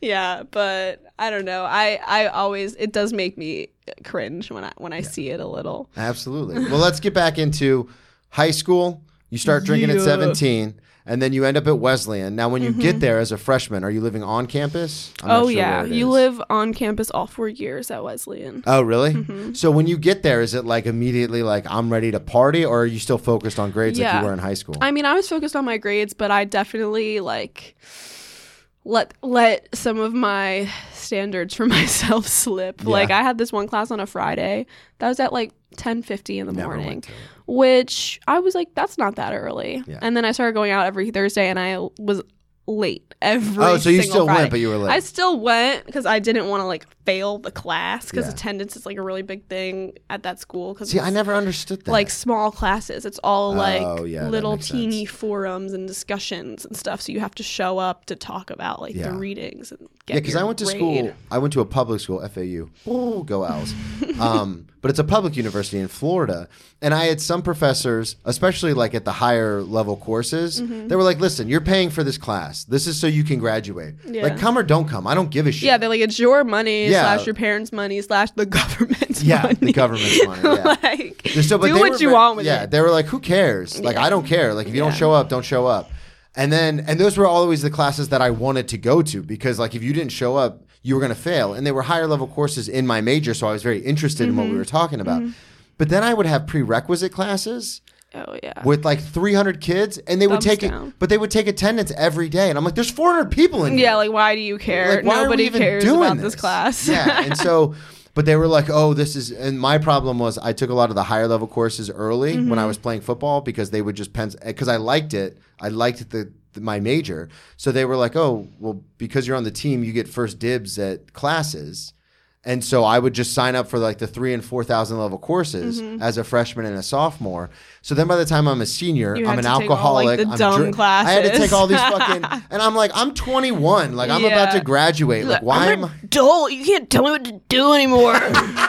Yeah, but I don't know. I I always it does make me cringe when I when I see it a little. Absolutely. Well, let's get back into high school. You start drinking at Yeah. 17, and then you end up at Wesleyan. Now, when you get there as a freshman, are you living on campus? I'm not Mm-hmm. oh sure yeah, where it you is. live on campus all four years at Wesleyan. Oh, really? Mm-hmm. So when you get there, is it like immediately like I'm ready to party, or are you still focused on grades like Yeah. you were in high school? I mean, I was focused on my grades, but I definitely like let let some of my standards for <laughs> myself slip. Like I had this one class on a Friday that was at like 10:50 in the Never morning, went to it. Which I was like that's not that early. Yeah. And then I started going out every Thursday and I was late every Oh, so you still Friday. went, but you were late. I still went because I didn't want to like fail the class because Yeah. attendance is like a really big thing at that school. Because See, I never understood that. like small classes. It's all like Oh, yeah, little teeny sense. forums and discussions and stuff. So you have to show up to talk about like Yeah. the readings and get Yeah, because I went to grade. school. I went to a public school, FAU. Oh, go Owls! <laughs> um, but it's a public university in Florida, and I had some professors, especially like at the higher level courses, Mm-hmm. they were like, "Listen, you're paying for this class. This is so you can graduate. Yeah. Like, come or don't come. I don't give a shit." Yeah, they're like it's your money Yeah. slash your parents' money slash the <laughs> government's Yeah, money. Yeah, the government's money. <laughs> Yeah. like So, but do they what were you want with yeah, it. they were like, "Who cares? Like, I don't care. Like, if you don't show up, don't show up." And then, and those were always the classes that I wanted to go to because, like, if you didn't show up, you were going to fail. And they were higher level courses in my major, so I was very interested in what we Mm-hmm. were talking about. But then I would have prerequisite classes Oh yeah. with like 300 kids, and they would Thumbs take it, but they would take attendance every day, and I'm like, "There's 400 people in here." yeah, like why do you care? Like, why are we Nobody cares about this, class. yeah, and so, <laughs> but they were like, "Oh, this is." And my problem was, I took a lot of the higher level courses early when I Mm-hmm. was playing football because they would just pen because I liked it. I liked the my major, so they were like, "Oh, well, because you're on the team, you get first dibs at classes." And so I would just sign up for like the three and four thousand level courses Mm-hmm. as a freshman and a sophomore. So then by the time I'm a senior, You I'm an take all, like, alcoholic. the I'm dumb I had to take all these fucking, <laughs> and I'm like, I'm 21. Like I'm about to graduate. Like why am I? adult. You can't tell me what to do anymore. <laughs>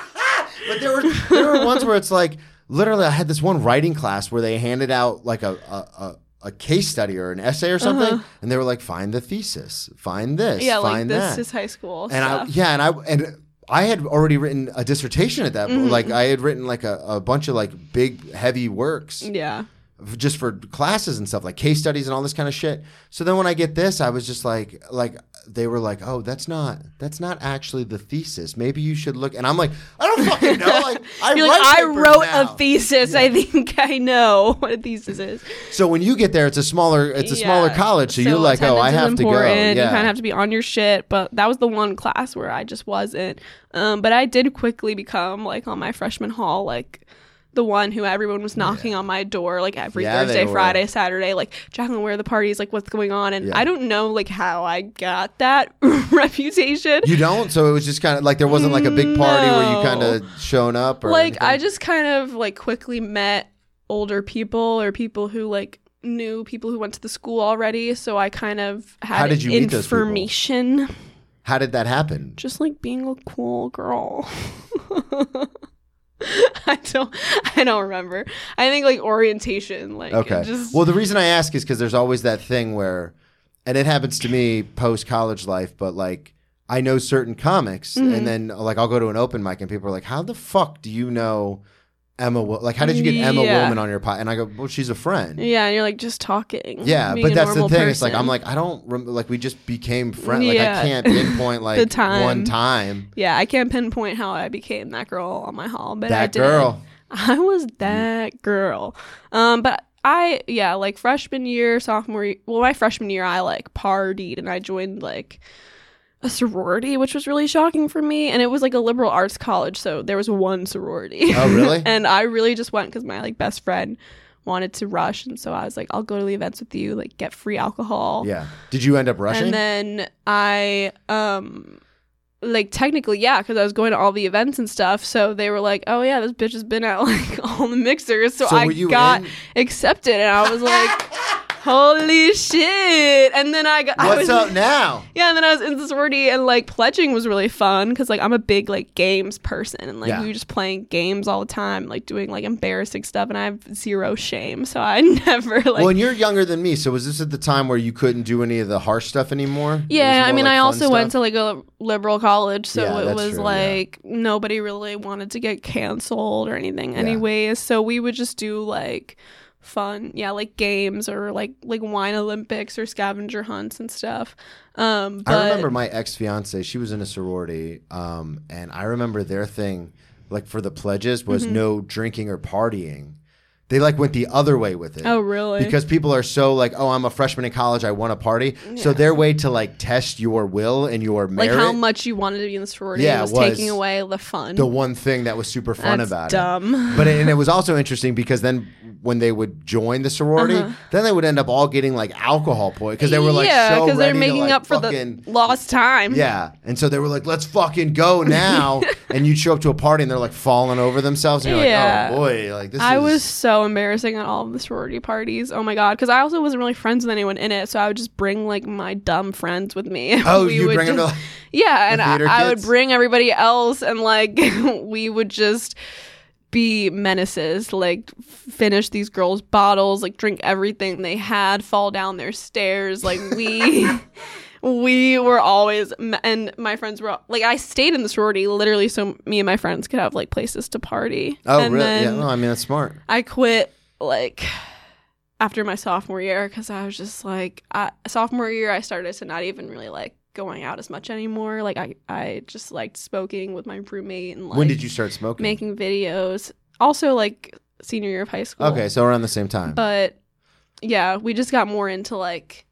But there were there were ones where it's like literally I had this one writing class where they handed out like a a, a, a case study or an essay or something, and they were like, find the thesis, find this, Uh-huh. yeah, like this that. is high school. and I yeah, and I and I had already written a dissertation at that Mm-hmm. point. Like I had written like a, a bunch of like big heavy works yeah. Just for classes and stuff like case studies and all this kind of shit. So then when I get this, I was just like, like they were like, oh, that's not that's not actually the thesis. Maybe you should look. And I'm like, I don't fucking know. Like <laughs> I write like, I wrote now." a thesis. I think <laughs> I know what a thesis is. So when you get there, it's a smaller it's a smaller college. So, you're like, oh, I have to go. Yeah. You kind of have to be on your shit. But that was the one class where I just wasn't. Um, but I did quickly become like on my freshman hall, like the one who everyone was knocking on my door like every Yeah, Thursday. Friday, Saturday, like Jacqueline, where are the parties? Like what's going on? And Yeah. I don't know like how I got that <laughs> reputation. you don't. So it was just kind of like there wasn't like a big party where you kind of shown up or like I just kind of like quickly met older people or people who like knew people who went to the school already so i kind of had How did you information How did that happen? just like being a cool girl <laughs> <laughs> i don't i don't remember i think like orientation like Okay. just Well, the reason I ask is because there's always that thing where, and it happens to me post college life, but like I know certain comics, Mm-hmm. and then like I'll go to an open mic, and people are like, "How the fuck do you know Emma? Like, how did you get Emma Yeah. On your pod?" And I go, "Well, she's a friend." yeah and you're like just talking Yeah, but that's the thing. It's like. I'm like I don't rem- like we just became friends. Like I can't <laughs> pinpoint like the time. one time. yeah i can't pinpoint how i became that girl on my hall but I That did. girl. <laughs> I was that girl. Um, but I yeah, like freshman year, sophomore year, well, my freshman year I like partied and I joined like a sorority, which was really shocking for me. And it was like a liberal arts college, so there was one sorority. Oh, really? <laughs> and I really just went because my like best friend wanted to rush, and so I was like, I'll go to the events with you, like get free alcohol. Yeah. Did you end up rushing? And then I um like technically yeah because i was going to all the events and stuff so they were like oh yeah this bitch has been at <laughs> like all the mixers so, So i got in? accepted and i was like holy shit and then i got I What's was, up now? yeah and then i was in the sorority and like pledging was really fun because like i'm a big like games person and like Yeah. we were just playing games all the time like doing like embarrassing stuff and i have zero shame so i <laughs> never like well, and you're younger than me, so was this at the time where you couldn't do any of the harsh stuff anymore? Yeah, I mean, like I also went to like a liberal college, so Yeah, it was true, yeah. like nobody really wanted to get canceled or anything, anyways. So we would just do like fun, yeah, like games or like like wine Olympics or scavenger hunts and stuff. Um, but I remember my ex fiance. She was in a sorority, um, and I remember their thing, like for the pledges, was Mm-hmm. no drinking or partying. They like went the other way with it. Oh, really? Because people are so like, oh, I'm a freshman in college, I want to party. So their way to like test your will and your like how much you wanted to be in the sorority Yeah, was, was taking away the fun. the one thing that was super fun That's about it. dumb. But it, and it <laughs> was also interesting because then when they would join the sorority, Uh-huh. then they would end up all getting like alcohol poisoning because they were like yeah, so they're making like, up for fucking, the lost time. Yeah. And so they were like, let's fucking go <laughs> now. and you'd show up to a party and they're like falling over themselves. And you're Yeah. like, oh boy, like this I is. was so embarrassing at all the sorority parties. Oh my god, because I also wasn't really friends with anyone in it, so I would just bring like my dumb friends with me. <laughs> Oh, We you would bring them to. just- <laughs> yeah, and I, I would bring everybody else, and like <laughs> we would just be menaces, like finish these girls' bottles, like drink everything they had, fall down their stairs, like we. We were always, and my friends were like, I stayed in the sorority literally so me and my friends could have like places to party. Oh, and really? yeah. No, I mean, that's smart. I quit like after my sophomore year because I was just like I, sophomore year I started to not even really like going out as much anymore. Like I I just liked smoking with my roommate and like when did you start smoking? making videos. Also like senior year of high school. Okay, so around the same time. But yeah, we just got more into like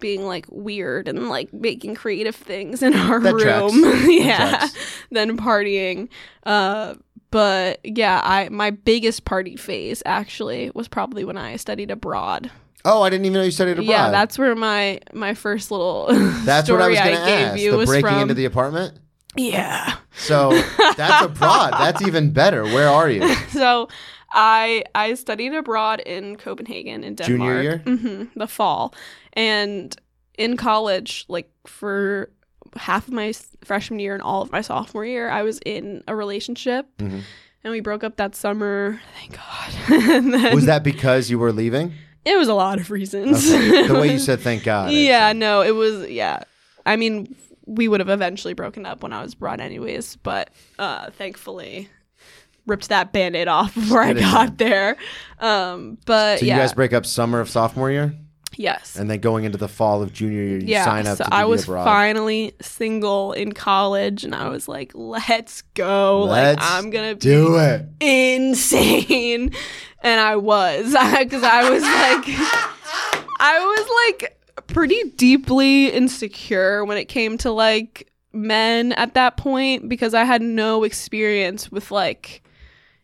being like weird and like making creative things in <laughs> our That room. <laughs> Yeah. <laughs> Than partying. Uh but yeah, I my biggest party phase actually was probably when I studied abroad. oh, I didn't even know you studied abroad. Yeah, that's where my my first little That's story what I was going to gave ask. you The was breaking from into the apartment. yeah. So that's abroad. That's even better. Where are you? so I I studied abroad in Copenhagen in Denmark. Junior year? hmm the fall, and in college, like for half of my freshman year and all of my sophomore year, I was in a relationship, Mhm. and we broke up that summer. Thank God. <laughs> then Was that because you were leaving? It was a lot of reasons. Okay. The way you said <laughs> "thank God." yeah, no, it was yeah. I mean, we would have eventually broken up when I was abroad anyways, but uh thankfully ripped that band-aid off <laughs> before I got there. Um but So yeah. you guys break up summer of sophomore year, yes. and then going into the fall of junior year, you yeah, sign up so I was abroad. finally single in college and I was like, let's go. Let's like I'm to Do it. insane <laughs> and i was <laughs> because i was like i was like pretty deeply insecure when it came to like men at that point because i had no experience with like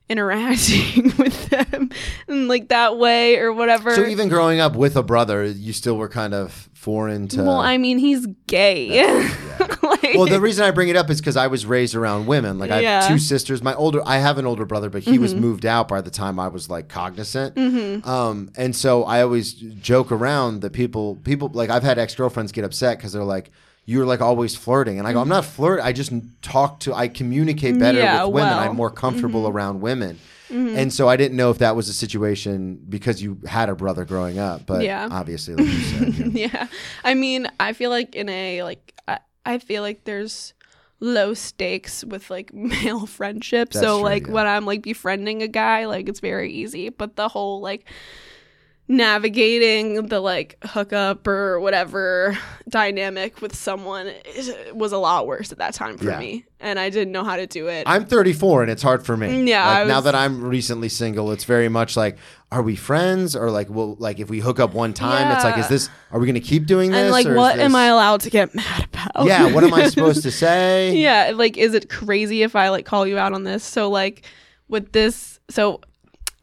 interacting <laughs> with them in like that way or whatever So even growing up with a brother, you still were kind of foreign to. well i mean he's gay <laughs> Like- well, the reason I bring it up is because I was raised around women. Like I have Yeah. Mm-hmm. two sisters. My older, I have an older brother, but he was moved out by the time I was like cognizant. Um, and so I always joke around that people, people like I've had ex girlfriends get upset because they're like, "You're like always flirting," and I go, "I'm not flirting. I just talk to, I communicate better Yeah, with women. well. mm-hmm. I'm more comfortable around women." And so I didn't know if that was a situation because you had a brother growing up, but Yeah. obviously, like you said, <laughs> you- yeah i mean i feel like in a like i, I feel like there's low stakes with like <laughs> male friendship That's so true, like yeah. when i'm like befriending a guy like it's very easy but the whole like navigating the like hookup or whatever dynamic with someone was a lot worse at that time for Yeah. me and i didn't know how to do it I'm 34 and it's hard for me. Yeah, Like, I now that I'm recently single, it's very much like, are we friends or like, well, like if we hook up one time, it's like, is this? Are we gonna keep doing this? and like what am i allowed to get mad about Yeah, what am I <laughs> supposed to say? yeah like is it crazy if i like call you out on this so like with this so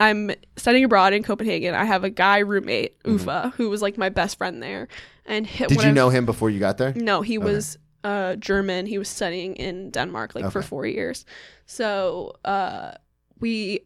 i'm studying abroad in copenhagen. I have a guy roommate ufa who was like my best friend there. And hit Mm-hmm. Did you I- know him before you got there? no he was uh german. He was studying in denmark like for four years. So uh we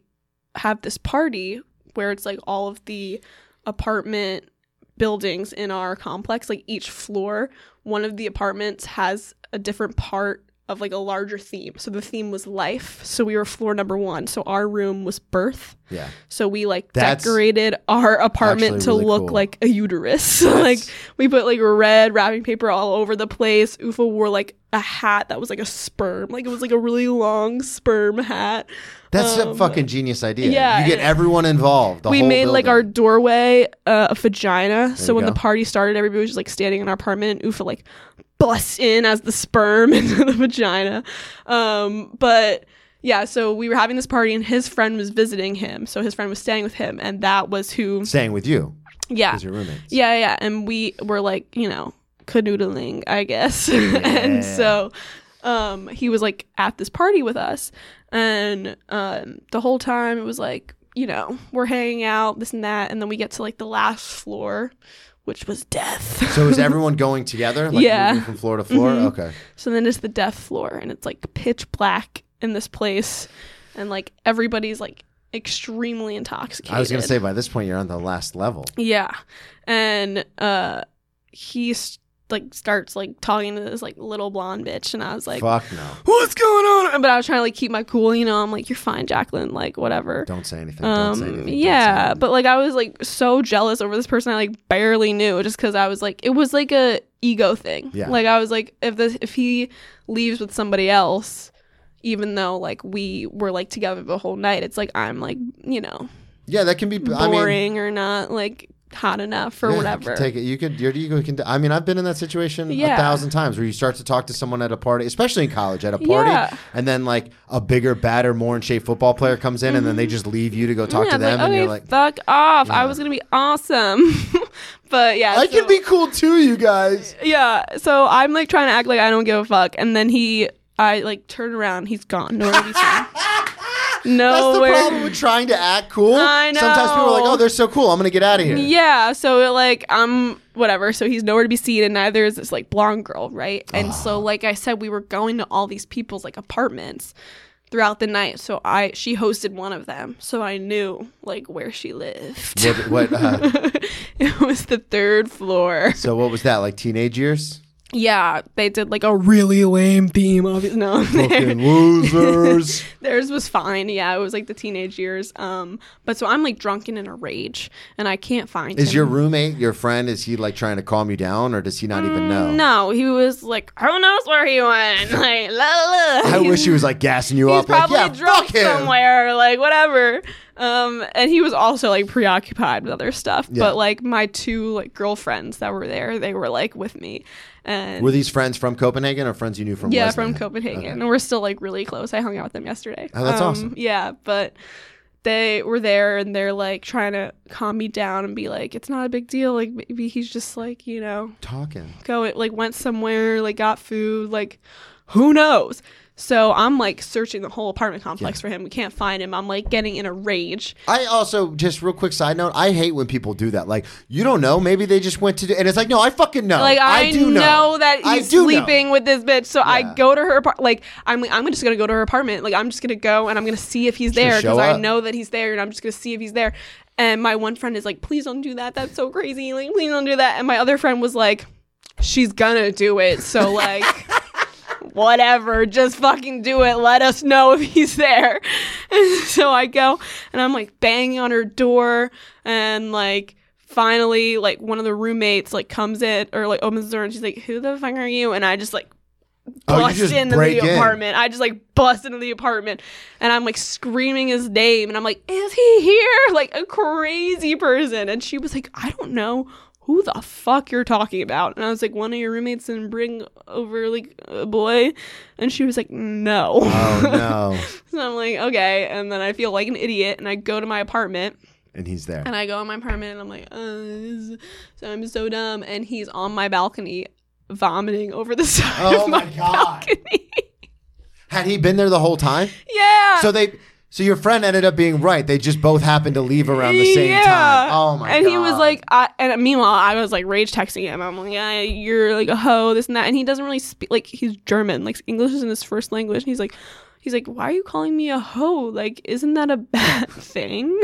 have this party where it's like all of the apartment buildings in our complex like each floor one of the apartments has a different part of like a larger theme so the theme was life so we were floor number one so our room was birth Yeah. so we like That's decorated our apartment to really look cool. like a uterus <laughs> like we put like red wrapping paper all over the place ufa wore like a hat that was like a sperm like it was like a really long sperm hat That's a Um, fucking genius idea. yeah, you get everyone involved. the we made like our doorway uh, a vagina. so when go. the party started, everybody was just like standing in our apartment, and Ufa like busts in as the sperm <laughs> into the vagina. Um, but yeah, so we were having this party, and his friend was visiting him. So his friend was staying with him, and that was who. staying with you Yeah, your roommates. yeah, yeah. And we were like, you know, canoodling, I guess. <laughs> and so um he was like at this party with us and um the whole time it was like, you know, we're hanging out, this and that, and then we get to like the last floor, which was death. So is <laughs> everyone going together? Like Yeah. moving from floor to floor? Mhm. Okay. so then it's the death floor and it's like pitch black in this place and like everybody's like extremely intoxicated. I was gonna say by this point you're on the last level. Yeah. And uh he s- like starts like talking to this like little blonde bitch and I was like Fuck no. what's going on? But I was trying to like keep my cool, you know. I'm like you're fine, Jacqueline, like whatever. Don't say anything. Don't say Um anything. don't say yeah, anything. but like I was like so jealous over this person I like barely knew just cuz I was like it was like a ego thing. Yeah. Like I was like if this if he leaves with somebody else even though like we were like together the whole night, it's like I'm like, you know, yeah, that can be. I mean, boring or not like hot enough or yeah, whatever. take it. You could. Your ego can. I mean, I've been in that situation a thousand times where you start to talk to someone at a party, especially in college, at a party, Yeah. and then like a bigger, badder, more in shape football player comes in, and then they just leave you to go talk Mm-hmm. Yeah, to them, like, and okay, you're like, fuck off. Yeah. I was gonna be awesome, <laughs> but yeah, I so- can be cool too, you guys. Yeah, so I'm like trying to act like I don't give a fuck, and then he, I like turn around, he's gone, <laughs> seen. <laughs> That's the problem with trying to act cool. I Sometimes people are like, "Oh, they're so cool. I'm gonna get out of here." Yeah, so it, like I'm whatever. So he's nowhere to be seen, and neither is this like blonde girl, right? And Ah. so like I said, we were going to all these people's like apartments throughout the night. So I she hosted one of them, so I knew like where she lived. What? what uh, <laughs> it was the third floor. so what was that? Like teenage years? Yeah, they did like a really lame theme. Obviously, <laughs> no, Fucking losers. <laughs> theirs was fine. Yeah, it was like the teenage years. Um, but so I'm like drunken in a rage, and I can't find. Is him. your roommate, your friend, is he like trying to calm you down, or does he not even know? Mm, No, he was like, who knows where he went? <laughs> Like, la la. I wish he was like gassing you up, like, probably yeah, drunk fuck him. somewhere, like whatever. Um, and he was also like preoccupied with other stuff. Yeah. But like my two like girlfriends that were there, they were like with me, and Were these friends from Copenhagen or friends you knew from? yeah, from Copenhagen, Okay. and we're still like really close. I hung out with them yesterday. Oh, that's Um, awesome. Yeah, but they were there and they're like trying to calm me down and be like, it's not a big deal. Like maybe he's just like you know Talking. go like went somewhere like got food like who knows so i'm like searching the whole apartment complex for him we can't find him i'm like getting in a rage I also just real quick side note. I hate when people do that. Like you don't know. Maybe they just went to, do, and it's like, no, I fucking know. like i, do know. that I he's do know. sleeping with this bitch so i go to her apart like i'm like i'm just gonna go to her apartment like i'm just gonna go and i'm gonna see if he's there because i know that he's there and i'm just gonna see if he's there and my one friend is like please don't do that that's so crazy like please don't do that and my other friend was like she's gonna do it so like <laughs> whatever, just fucking do it. Let us know if he's there. <laughs> And so I go and I'm like banging on her door and like finally like one of the roommates like comes in or like opens the door and she's like, Who the fuck are you? And I just like Oh, bust just into the in. apartment. I just like bust into the apartment and I'm like screaming his name and I'm like, is he here? <laughs> Like a crazy person. And she was like, I don't know who the fuck you're talking about. And I was like, one of your roommates didn't bring over like a boy. And she was like, no. Oh no. <laughs> so I'm like, okay. And then I feel like an idiot and I go to my apartment and he's there. and I go in my apartment and I'm like, uh, so I'm so dumb. And he's on my balcony vomiting over the <laughs> side Oh of my my, God. balcony. Had he been there the whole time? yeah. So they so your friend ended up being right. They just both happened to leave around the same Yeah. time. Oh my god. and god. he was like, I, and meanwhile, I was like rage texting him. I'm like, yeah, you're like a hoe, this and that. And he doesn't really speak, like, he's German. Like, English isn't his first language. And He's like, he's like, why are you calling me a hoe? Like, isn't that a bad <laughs> thing?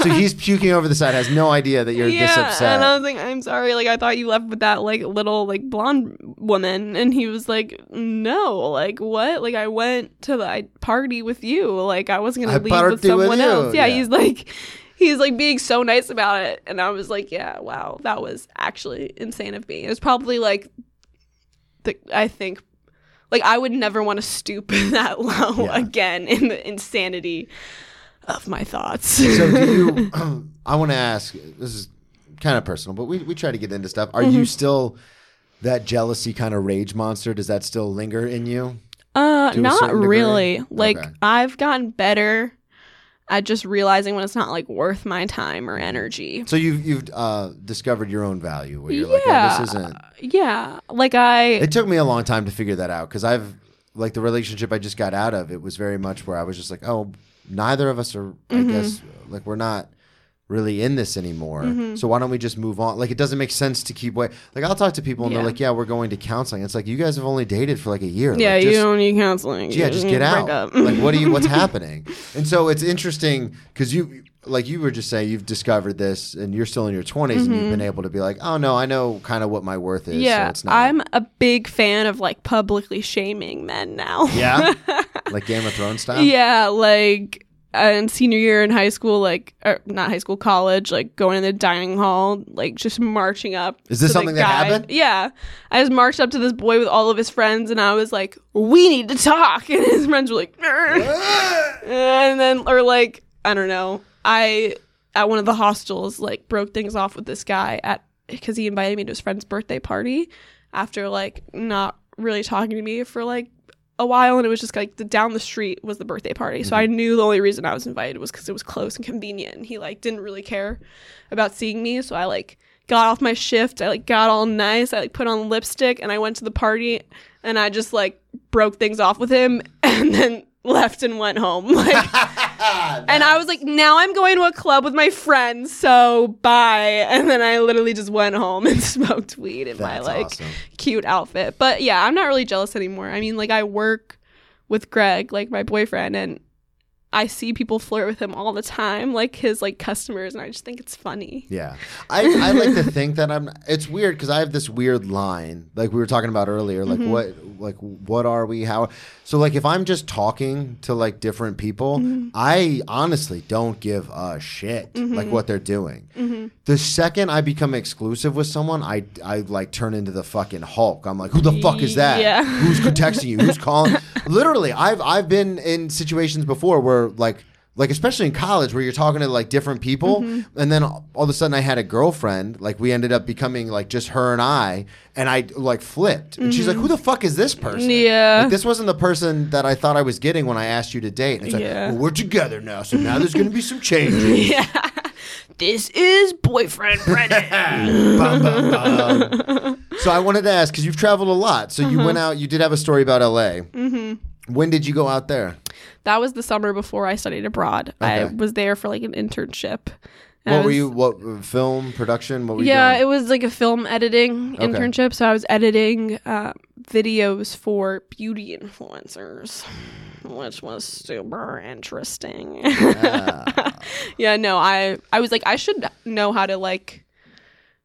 So he's puking over the side, has no idea that you're this upset. And I was like, I'm sorry. Like, I thought you left with that, like, little, like, blonde woman. And he was like, no. Like, what? Like, I went to the I- party with you. Like, I wasn't going to leave with partied with someone else. Yeah, Yeah. he's like, he's like being so nice about it. And I was like, yeah, wow. That was actually insane of me. It was probably like, the, I think, like, I would never want to stoop <laughs> that low Yeah. again in the insanity of my thoughts. so do <laughs> you <clears throat> I want to ask this is kind of personal, but we, we try to get into stuff. Are Mm-hmm. you still that jealousy kind of rage monster? Does that still linger in you? Uh, not certain degree? really. Like Okay. I've gotten better at just realizing when it's not like worth my time or energy. So you've you've uh, discovered your own value where you're like, oh, Yeah. this isn't Yeah, like I. It took me a long time to figure that out because I've like the relationship I just got out of. It was very much where I was just like, oh, neither of us are. I Mm-hmm. guess like we're not really in this anymore. Mm-hmm. So why don't we just move on? Like it doesn't make sense to keep wait. Like I'll talk to people and Yeah. they're like, yeah, we're going to counseling. It's like you guys have only dated for like a year. yeah, like, you don't need counseling. Yeah, just get out. like, what are you? What's <laughs> happening? And so it's interesting because you, like you were just saying, you've discovered this, and you're still in your 20s, and you've been able to be like, oh no, I know kind of what my worth is. so Mm-hmm. yeah, it's not. I'm a big fan of like publicly shaming men now. yeah, <laughs> like Game of Thrones style. yeah, like uh, in senior year in high school, like or not high school, college, like going in the dining hall, like just marching up. Is this something that happened? Yeah, I just marched up to this boy with all of his friends, and I was like, "We need to talk," <laughs> and his friends were like, and then or like I don't know, I at one of the hostels like broke things off with this guy at because he invited me to his friend's birthday party after like not really talking to me for like a while and it was just like the down the street was the birthday party. So i mm-hmm. knew the only reason i was invited was because it was close and convenient. And he like didn't really care about seeing me so i like got off my shift. I like got all nice. I like put on lipstick and i went to the party and i just like broke things off with him <laughs> and then left and went home. Like Ah, and I was like, now I'm going to a club with my friends, so bye. <laughs> And then I literally just went home <laughs> and smoked weed in my like awesome. cute outfit. But yeah, I'm not really jealous anymore. I mean, like I work with Greg, like my boyfriend, and I see people flirt with him all the time, like his like customers, and I just think it's funny. Yeah, I, I like to think that I'm. It's weird because I have this weird line, like we were talking about earlier. Like mm-hmm. what, like what are we? How? So like if I'm just talking to like different people, mm-hmm. I honestly don't give a shit like mm-hmm. what they're doing. The second I become exclusive with someone, I I like turn into the fucking Hulk. I'm like, who the fuck is that? Yeah. Who's texting you? Who's <laughs> calling? Literally, I've I've been in situations before where like like especially in college where you're talking to like different people Mm-hmm. and then all of a sudden I had a girlfriend like we ended up becoming like just her and I and I like flipped and she's like who the fuck is this person Mm-hmm. Yeah. like this wasn't the person that I thought I was getting when I asked you to date and it's like Yeah. well, we're together now so now there's gonna be some changes <laughs> Yeah. This is boyfriend Brennan. <laughs> Bum, bum, bum. so I wanted to ask because you've traveled a lot so you Uh-huh. went out you did have a story about LA mm-hmm. when did you go out there that was the summer before I studied abroad. I was there for like an internship. what I were you what film production what were yeah, you it was like a film editing Okay. internship. So I was editing uh, videos for beauty influencers, which was super interesting. Yeah. <laughs> yeah, no, I I was like I should know how to like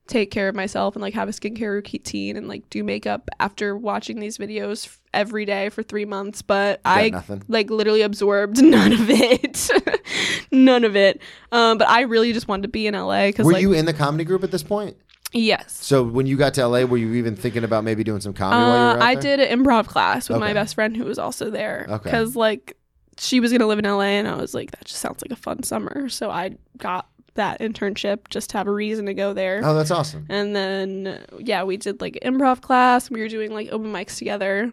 take care of myself and like have a skincare routine and like do makeup after watching these videos f- every day for three months. But I nothing? like literally absorbed <laughs> none of it, <laughs> none of it. Um, but I really just wanted to be in LA because were like you in the comedy group at this point Yes. So when you got to LA, were you even thinking about maybe doing some comedy while you Uh, I there? did an improv class with my best friend who was also there. Okay. Because like she was gonna live in LA, and I was like, that just sounds like a fun summer. So I got that internship just to have a reason to go there. Oh, that's awesome. And then yeah, we did like improv class. We were doing like open mics together.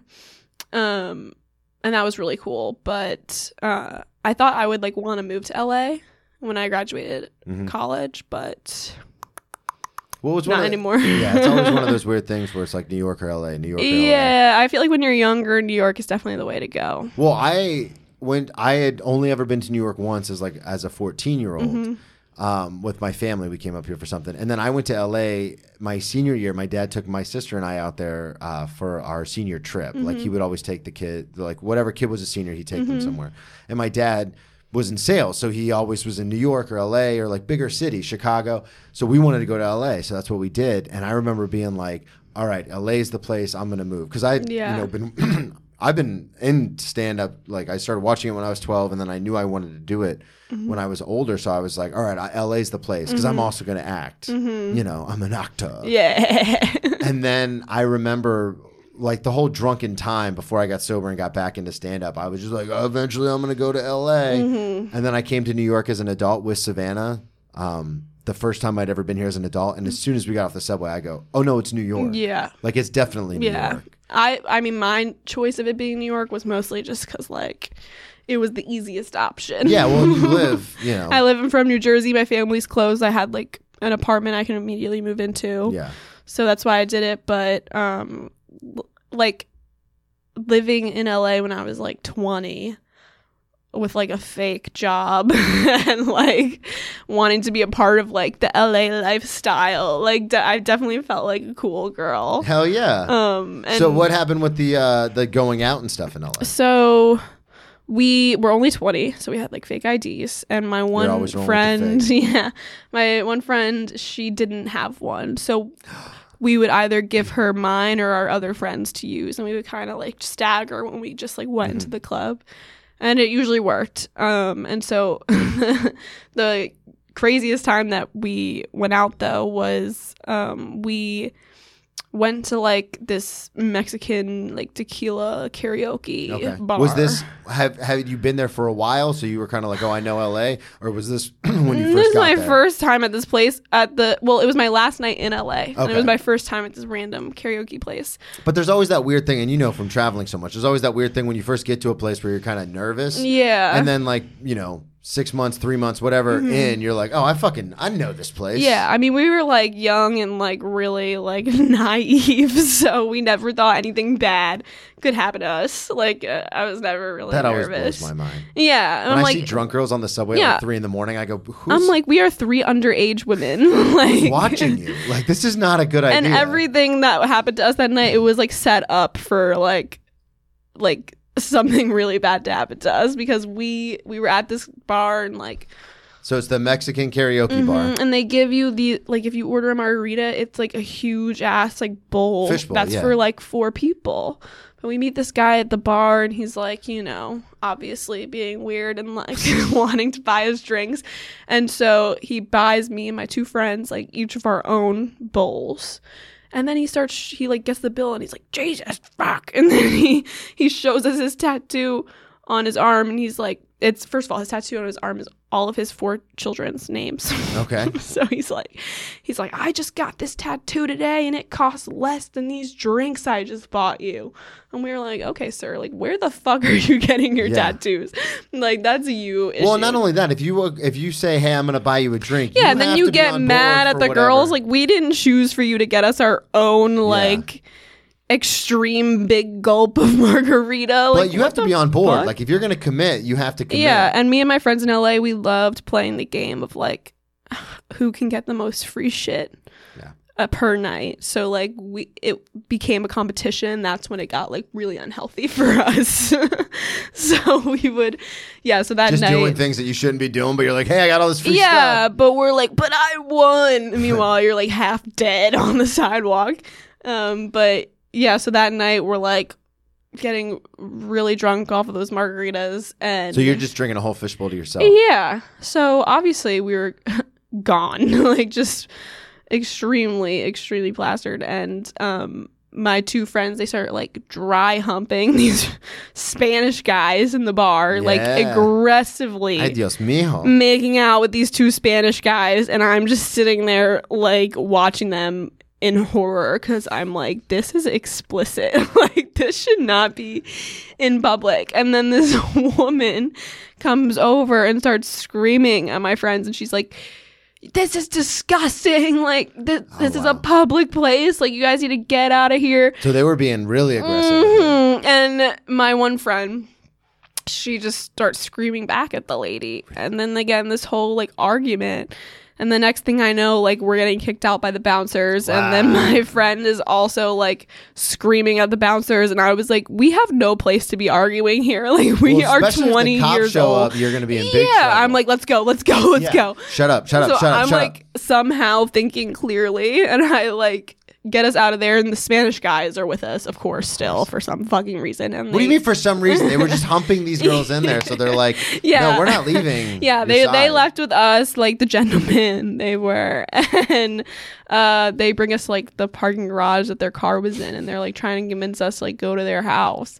Um and that was really cool. But uh I thought I would like want to move to LA when I graduated Mhm. college, but What was not the- anymore. <laughs> yeah, it's always one of <laughs> those weird things where it's like New York or LA, New York or LA. Yeah, I feel like when you're younger, New York is definitely the way to go. Well, I went. I had only ever been to New York once as like as a fourteen year old. Mm-hmm. Um, with my family, we came up here for something, and then I went to LA my senior year. My dad took my sister and I out there uh, for our senior trip. Like Mm-hmm. he would always take the kid, like whatever kid was a senior, he'd take them somewhere. And my dad was in sales, so he always was in New York or LA or like bigger cities, Chicago. So we wanted to go to LA, so that's what we did. And I remember being like, "All right, LA's the place I'm going to move," because I, Yeah. you know, been <clears throat> I've been in stand up like I started watching it when I was 12 and then I knew I wanted to do it Mm-hmm. when I was older so I was like all right I, LA's the place because I'm also going to act you know I'm an actor Mm-hmm. Yeah. and then I remember like the whole drunken time before I got sober and got back into stand up I was just like oh, eventually I'm going to go to LA Mm-hmm. and then I came to New York as an adult with Savannah um, the first time I'd ever been here as an adult and as soon as we got off the subway I go oh no it's New York yeah. like it's definitely New Yeah. York I I mean my choice of it being New York was mostly just cuz like it was the easiest option. yeah well you <laughs> live you know I live in from New Jersey. My family's close. I had like an apartment I can immediately move into. yeah So that's why I did it, but um l- like living in LA when I was like 20 with like a fake job <laughs> and like wanting to be a part of like the LA lifestyle. Like de- I definitely felt like a cool girl. hell yeah Um and so what happened with the uh the going out and stuff in LA? So we were only 20, so we had like fake IDs. And my one always rolling with the friend, <laughs> yeah, my one friend, she didn't have one. So we would either give her mine or our other friends to use. And we would kind of like stagger when we just like went Mm-hmm. into the club. And it usually worked. Um, and so <laughs> the craziest time that we went out though was um, we went to like this Mexican like tequila karaoke Okay. bar. Was this have have you been there for a while? So you were kind of like, oh, I know LA, or was this <clears throat> when you this first is got my there? first time at this place at the well it was my last night in LA and it was my first time at this random karaoke place But there's always that weird thing, and you know from traveling so much. There's always that weird thing when you first get to a place where you're kind of nervous, yeah and then like you know six months, three months, whatever in, you're like, oh, I fucking I know this place. Mm-hmm. yeah I mean we were like young and like really like <laughs> naive <laughs> so we never thought anything bad could happen to us like uh, I was never really that always blows my mind. yeah and When I'm I like see drunk girls on the subway at like three in the morning, I go, who's I'm like we are three underage women <laughs> like watching you? Like this is not a good idea. and everything that happened to us that night it was like set up for like like something really bad to happen to us because we we were at this bar and like so it's the Mexican karaoke bar. mhm, and they give you the like if you order a margarita it's like a huge ass like bowl Fishbowl, that's yeah. for like four people but we meet this guy at the bar and he's like you know obviously being weird and like <laughs> wanting to buy us drinks and so he buys me and my two friends like each of our own bowls and then he starts he like gets the bill and he's like jesus fuck. <laughs> And then he he shows us his tattoo on his arm and he's like it's first of all his tattoo on his arm is all of his four children's names Okay. <laughs> so he's like he's like i just got this tattoo today and it costs less than these drinks i just bought you and we were like okay sir like where the fuck are you <laughs> getting your Yeah. tattoos like that's you issue. Well, not only that, if you uh, if you say, "Hey, I'm going to buy you a drink," yeah, and then you to get mad at the whatever. girls. Like, we didn't choose for you to get us our own, like, extreme big gulp of <laughs> margarita. Like, but you have to be on board. fuck? Like if you're going to commit, you have to commit. yeah, and me and my friends in LA, we loved playing the game of like <sighs> who can get the most free shit Yeah. uh, per night. So like we it became a competition. That's when it got like really unhealthy <laughs> for us. <laughs> so we would yeah, so that just night doing things that you shouldn't be doing, but you're like, "Hey, I got all this free yeah, stuff." but we're like, but I won. Meanwhile, you're like half dead on the sidewalk. Um, but yeah, so that night we're like getting really drunk off of those margaritas, and So you're just drinking a whole fishbowl to yourself. yeah. So obviously we were <laughs> gone, <laughs> like just extremely, extremely plastered. And um, my two friends, they start like dry humping <laughs> these Spanish guys in the bar, like Yeah. aggressively Ay, Dios mío. making out with these two Spanish guys, and I'm just sitting there like watching them in horror because I'm like, this is explicit. <laughs> like, this should not be in public. And then this <laughs> woman comes over and starts screaming at my friends, and she's like, this is disgusting. Like, this, this is a public place. Like, you guys need to get out of here. So they were being really aggressive. Mhm. And my one friend, she just starts screaming back at the lady. And then again, this whole like argument. And the next thing I know, like we're getting kicked out by the bouncers. And then my <laughs> friend is also like screaming at the bouncers. And I was like, we have no place to be arguing here. <laughs> Like we Well, are especially if 20 the cops years show old. up, you're gonna be in big yeah, trouble. I'm like, let's go, let's go, let's Yeah. go. Shut up, shut up, so shut up, I'm shut like up. somehow thinking clearly, <laughs> and I like get us out of there. And the Spanish guys are with us, of course, still for some fucking reason. And What do you mean for some reason? They were just <laughs> humping these girls in there, so they're <laughs> like, Yeah. no, we're not leaving. <laughs> Yeah, they they left with us like the gentlemen they were, and uh, they bring us like the parking garage that their car was in, and they're like trying to convince us like go to their house.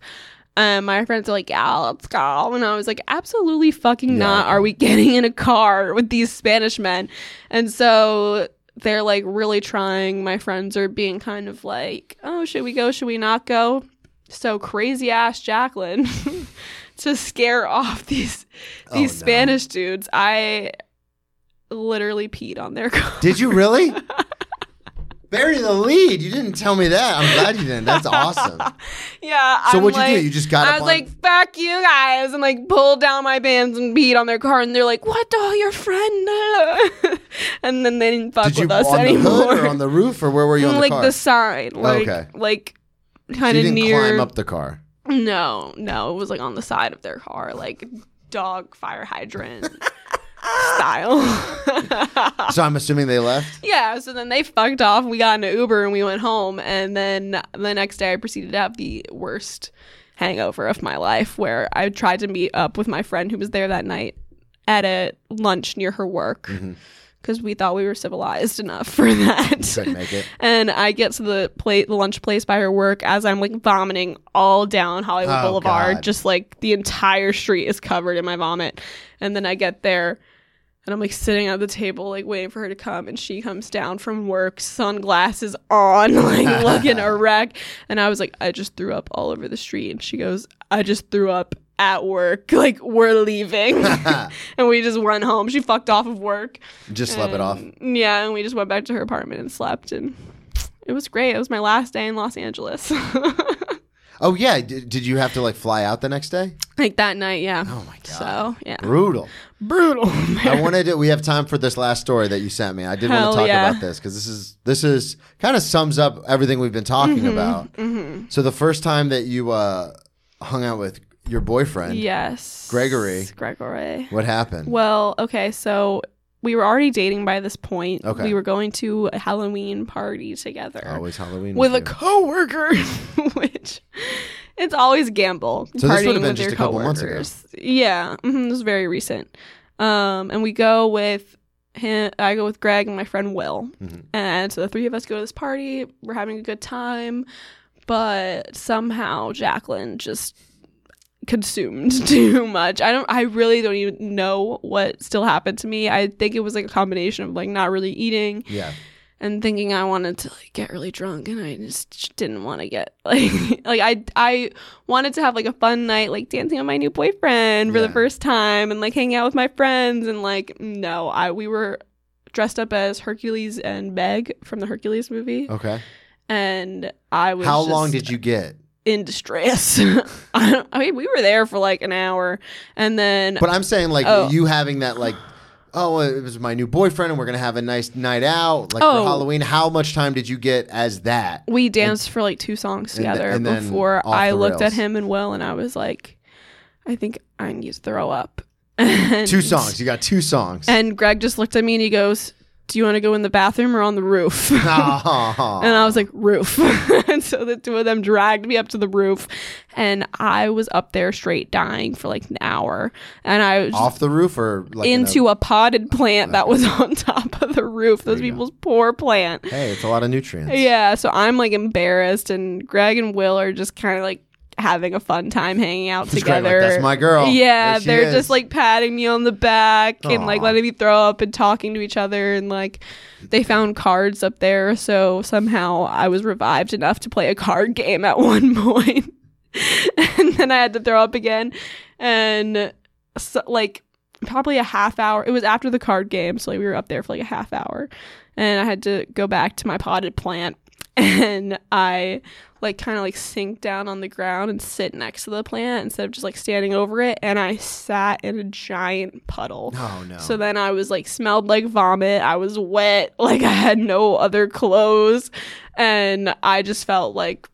And my friends are like, "Yeah, let's go," and I was like, "Absolutely fucking not! Are we getting in a car with these Spanish men?" And so they're like really trying. My friends are being kind of like, "Oh, should we go? Should we not go?" So crazy ass Jacqueline <laughs> to scare off these Oh, these no. Spanish dudes. I literally peed on their car. <laughs> Did you really? <laughs> Bury the lead. You didn't tell me that. I'm glad you didn't. That's awesome. <laughs> yeah. So I'm what'd you do? You just got I was on- like, "Fuck you guys," and like pulled down my pants and beat on their car, and they're like, "What? Oh, your friend?" <laughs> and then they didn't fuck Did you with us on the anymore. hood or on the roof or where were you on the like car? the side, oh, like Okay. like So kind you of didn't near. climb up the car. No, no, it was like on the side of their car, like dog fire hydrant <laughs> style. <laughs> So I'm assuming they left. yeah, so then they fucked off. We got an Uber and we went home. And then the next day, I proceeded to have the worst hangover of my life where I tried to meet up with my friend who was there that night at a lunch near her work mm-hmm. because we thought we were civilized enough for that. Couldn't make it. <laughs> And I get to the plate, the lunch place by her work as I'm like vomiting all down Hollywood Oh, Boulevard. God. Just like the entire street is covered in my vomit. And then I get there and I'm like sitting at the table, like waiting for her to come. And she comes down from work, sunglasses on, <laughs> like looking a <laughs> wreck. And I was like, I just threw up all over the street. And she goes, I just threw up at work. <laughs> Like, we're leaving. and we just went home. She fucked off of work. Just slept it off. Yeah, and we just went back to her apartment and slept, and it was great. It was my last day in Los Angeles. Oh yeah. Did, did you have to like fly out the next day? like that night, yeah. Oh my god. So yeah, Brutal. Brutal. <laughs> I wanted to. We have time for this last story that you sent me. I did want to talk yeah. about this because this is this is kind of sums up everything we've been talking Mm-hmm, about. So the first time that you uh, hung out with your boyfriend, yes, Gregory. Gregory. what happened? Well, okay, so we were already dating by this point. Okay. we were going to a Halloween party together Always Halloween with a you. coworker, <laughs> which it's always gamble. So this partying would've been with just your a couple months ago. coworkers. Yeah, mhm, this was very recent. Um, and we go with him. I go with Greg and my friend Will, Mhm. and so the three of us go to this party. We're having a good time, but somehow Jacqueline just consumed <laughs> too much. I don't I really don't even know what still happened to me. I think it was like a combination of like not really eating Yeah. And thinking I wanted to like get really drunk and I just didn't want to get <laughs> like like I I wanted to have like a fun night like dancing with my new boyfriend for Yeah. the first time and like hanging out with my friends and like no, I we were dressed up as Hercules and Meg from the Hercules movie Okay. and I was How long did you get? in distress. <laughs> I, I mean, we were there for like an hour, and then But I'm saying like Oh. you having that like. Oh, it was my new boyfriend, and we're gonna have a nice night out, like Oh. for Halloween. How much time did you get as that? we danced for like two songs and th- together and then before I looked at him and Will, and I was like, I think I need to throw up. <laughs> And, Two songs. You got two songs. And Greg just looked at me and he goes, do you want to go in the bathroom or on the roof? <laughs> <laughs> and I was like, roof. <laughs> and so the two of them dragged me up to the roof, and I was up there straight dying for like an hour. And I was off the roof or like in into a, potted plant that was on top of the roof. Those people's poor plant. Hey, it's a lot of nutrients. Yeah, so I'm like embarrassed, and Greg and Will are just kind of like having a fun time hanging out great, together. like, that's my girl. Yeah, they're is. just like patting me on the back and like letting me throw up and talking to each other and like they found cards up there, so somehow I was revived enough to play a card game at <laughs> one point. and then I had to throw up again and so, like probably a half hour. It was after the card game, so like, we were up there for like a half hour, and I had to go back to my potted plant, <laughs> and I like kind of like sink down on the ground and sit next to the plant instead of just like standing over it, and I sat in a giant puddle. Oh no. So then I was like smelled like vomit. I was wet. <laughs> Like I had no other clothes. And I just felt like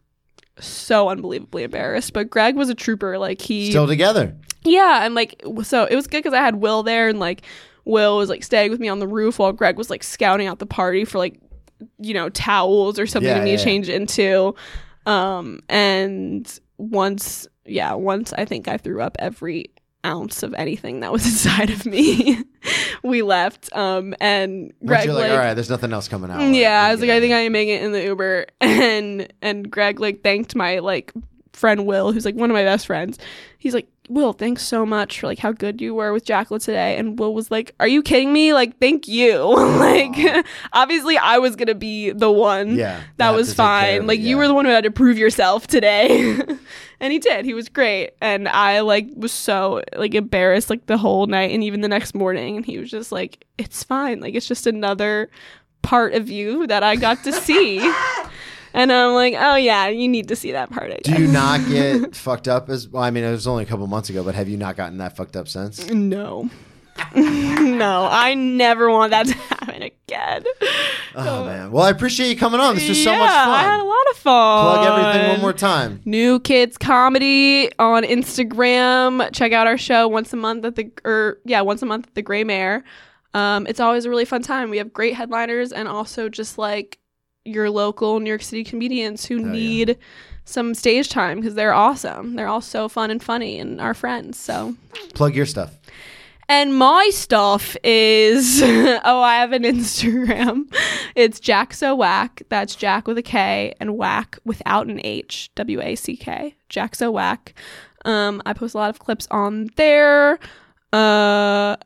so unbelievably embarrassed. But Greg was a trooper. Like he Still together. Yeah, and like so it was good because I had Will there and like Will was like staying with me on the roof while Greg was like scouting out the party for like you know towels or something Yeah, for me yeah, to yeah. change into. Um and once yeah, once I think I threw up every ounce of anything that was <laughs> inside of me. <laughs> we left. Um and Greg you're like, like all right, there's nothing else coming out. yeah, I was like, I think I can make it in the Uber, <laughs> and and Greg like thanked my like friend Will, who's like one of my best friends. He's like, Will, thanks so much for like how good you were with Jacqueline today. And Will was like, Are you kidding me? Like, thank you. <laughs> like, <laughs> obviously, I was gonna be the one Yeah, that was fine. it, Like, you were the one who had to prove yourself today. <laughs> and he did. He was great. And I like was so like embarrassed like the whole night and even the next morning. And he was just like, It's fine. Like it's just another part of you that I got to see. And I'm like, Oh yeah, you need to see that part Do again. you not get <laughs> fucked up as well? I mean, it was only a couple months ago, but have you not gotten that fucked up since? no. <laughs> no, I never want that to <laughs> happen again. Oh man. Well, I appreciate you coming on. This was so much fun. I had a lot of fun. Plug everything one more time. New Kids Comedy on Instagram. Check out our show once a month at the or yeah, once a month at the Grey Mare. Um, it's always a really fun time. We have great headliners and also just like your local New York City comedians who Oh, yeah. need some stage time because they're awesome. They're all so fun and funny and our friends. So Plug your stuff. and my stuff is <laughs> oh, I have an Instagram. <laughs> It's Jack So Wack. That's Jack with a K and Whack without an H. W A C K. Jack So Wack. Um, I post a lot of clips on there. Uh,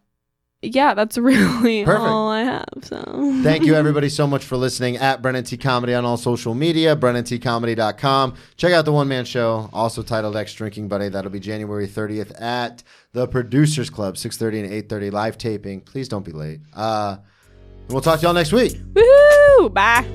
yeah, that's <laughs> really Perfect. all I have. So Thank you, <laughs> everybody, so much for listening at Brennan T Comedy on all social media, BrennanTComedy.com. Check out the one man show, also titled X Drinking Buddy. That'll be January 30th at the Producers Club, 6.30 and 8.30 live taping. Please don't be late. Uh, we'll talk to y'all next week. Woohoo! Bye.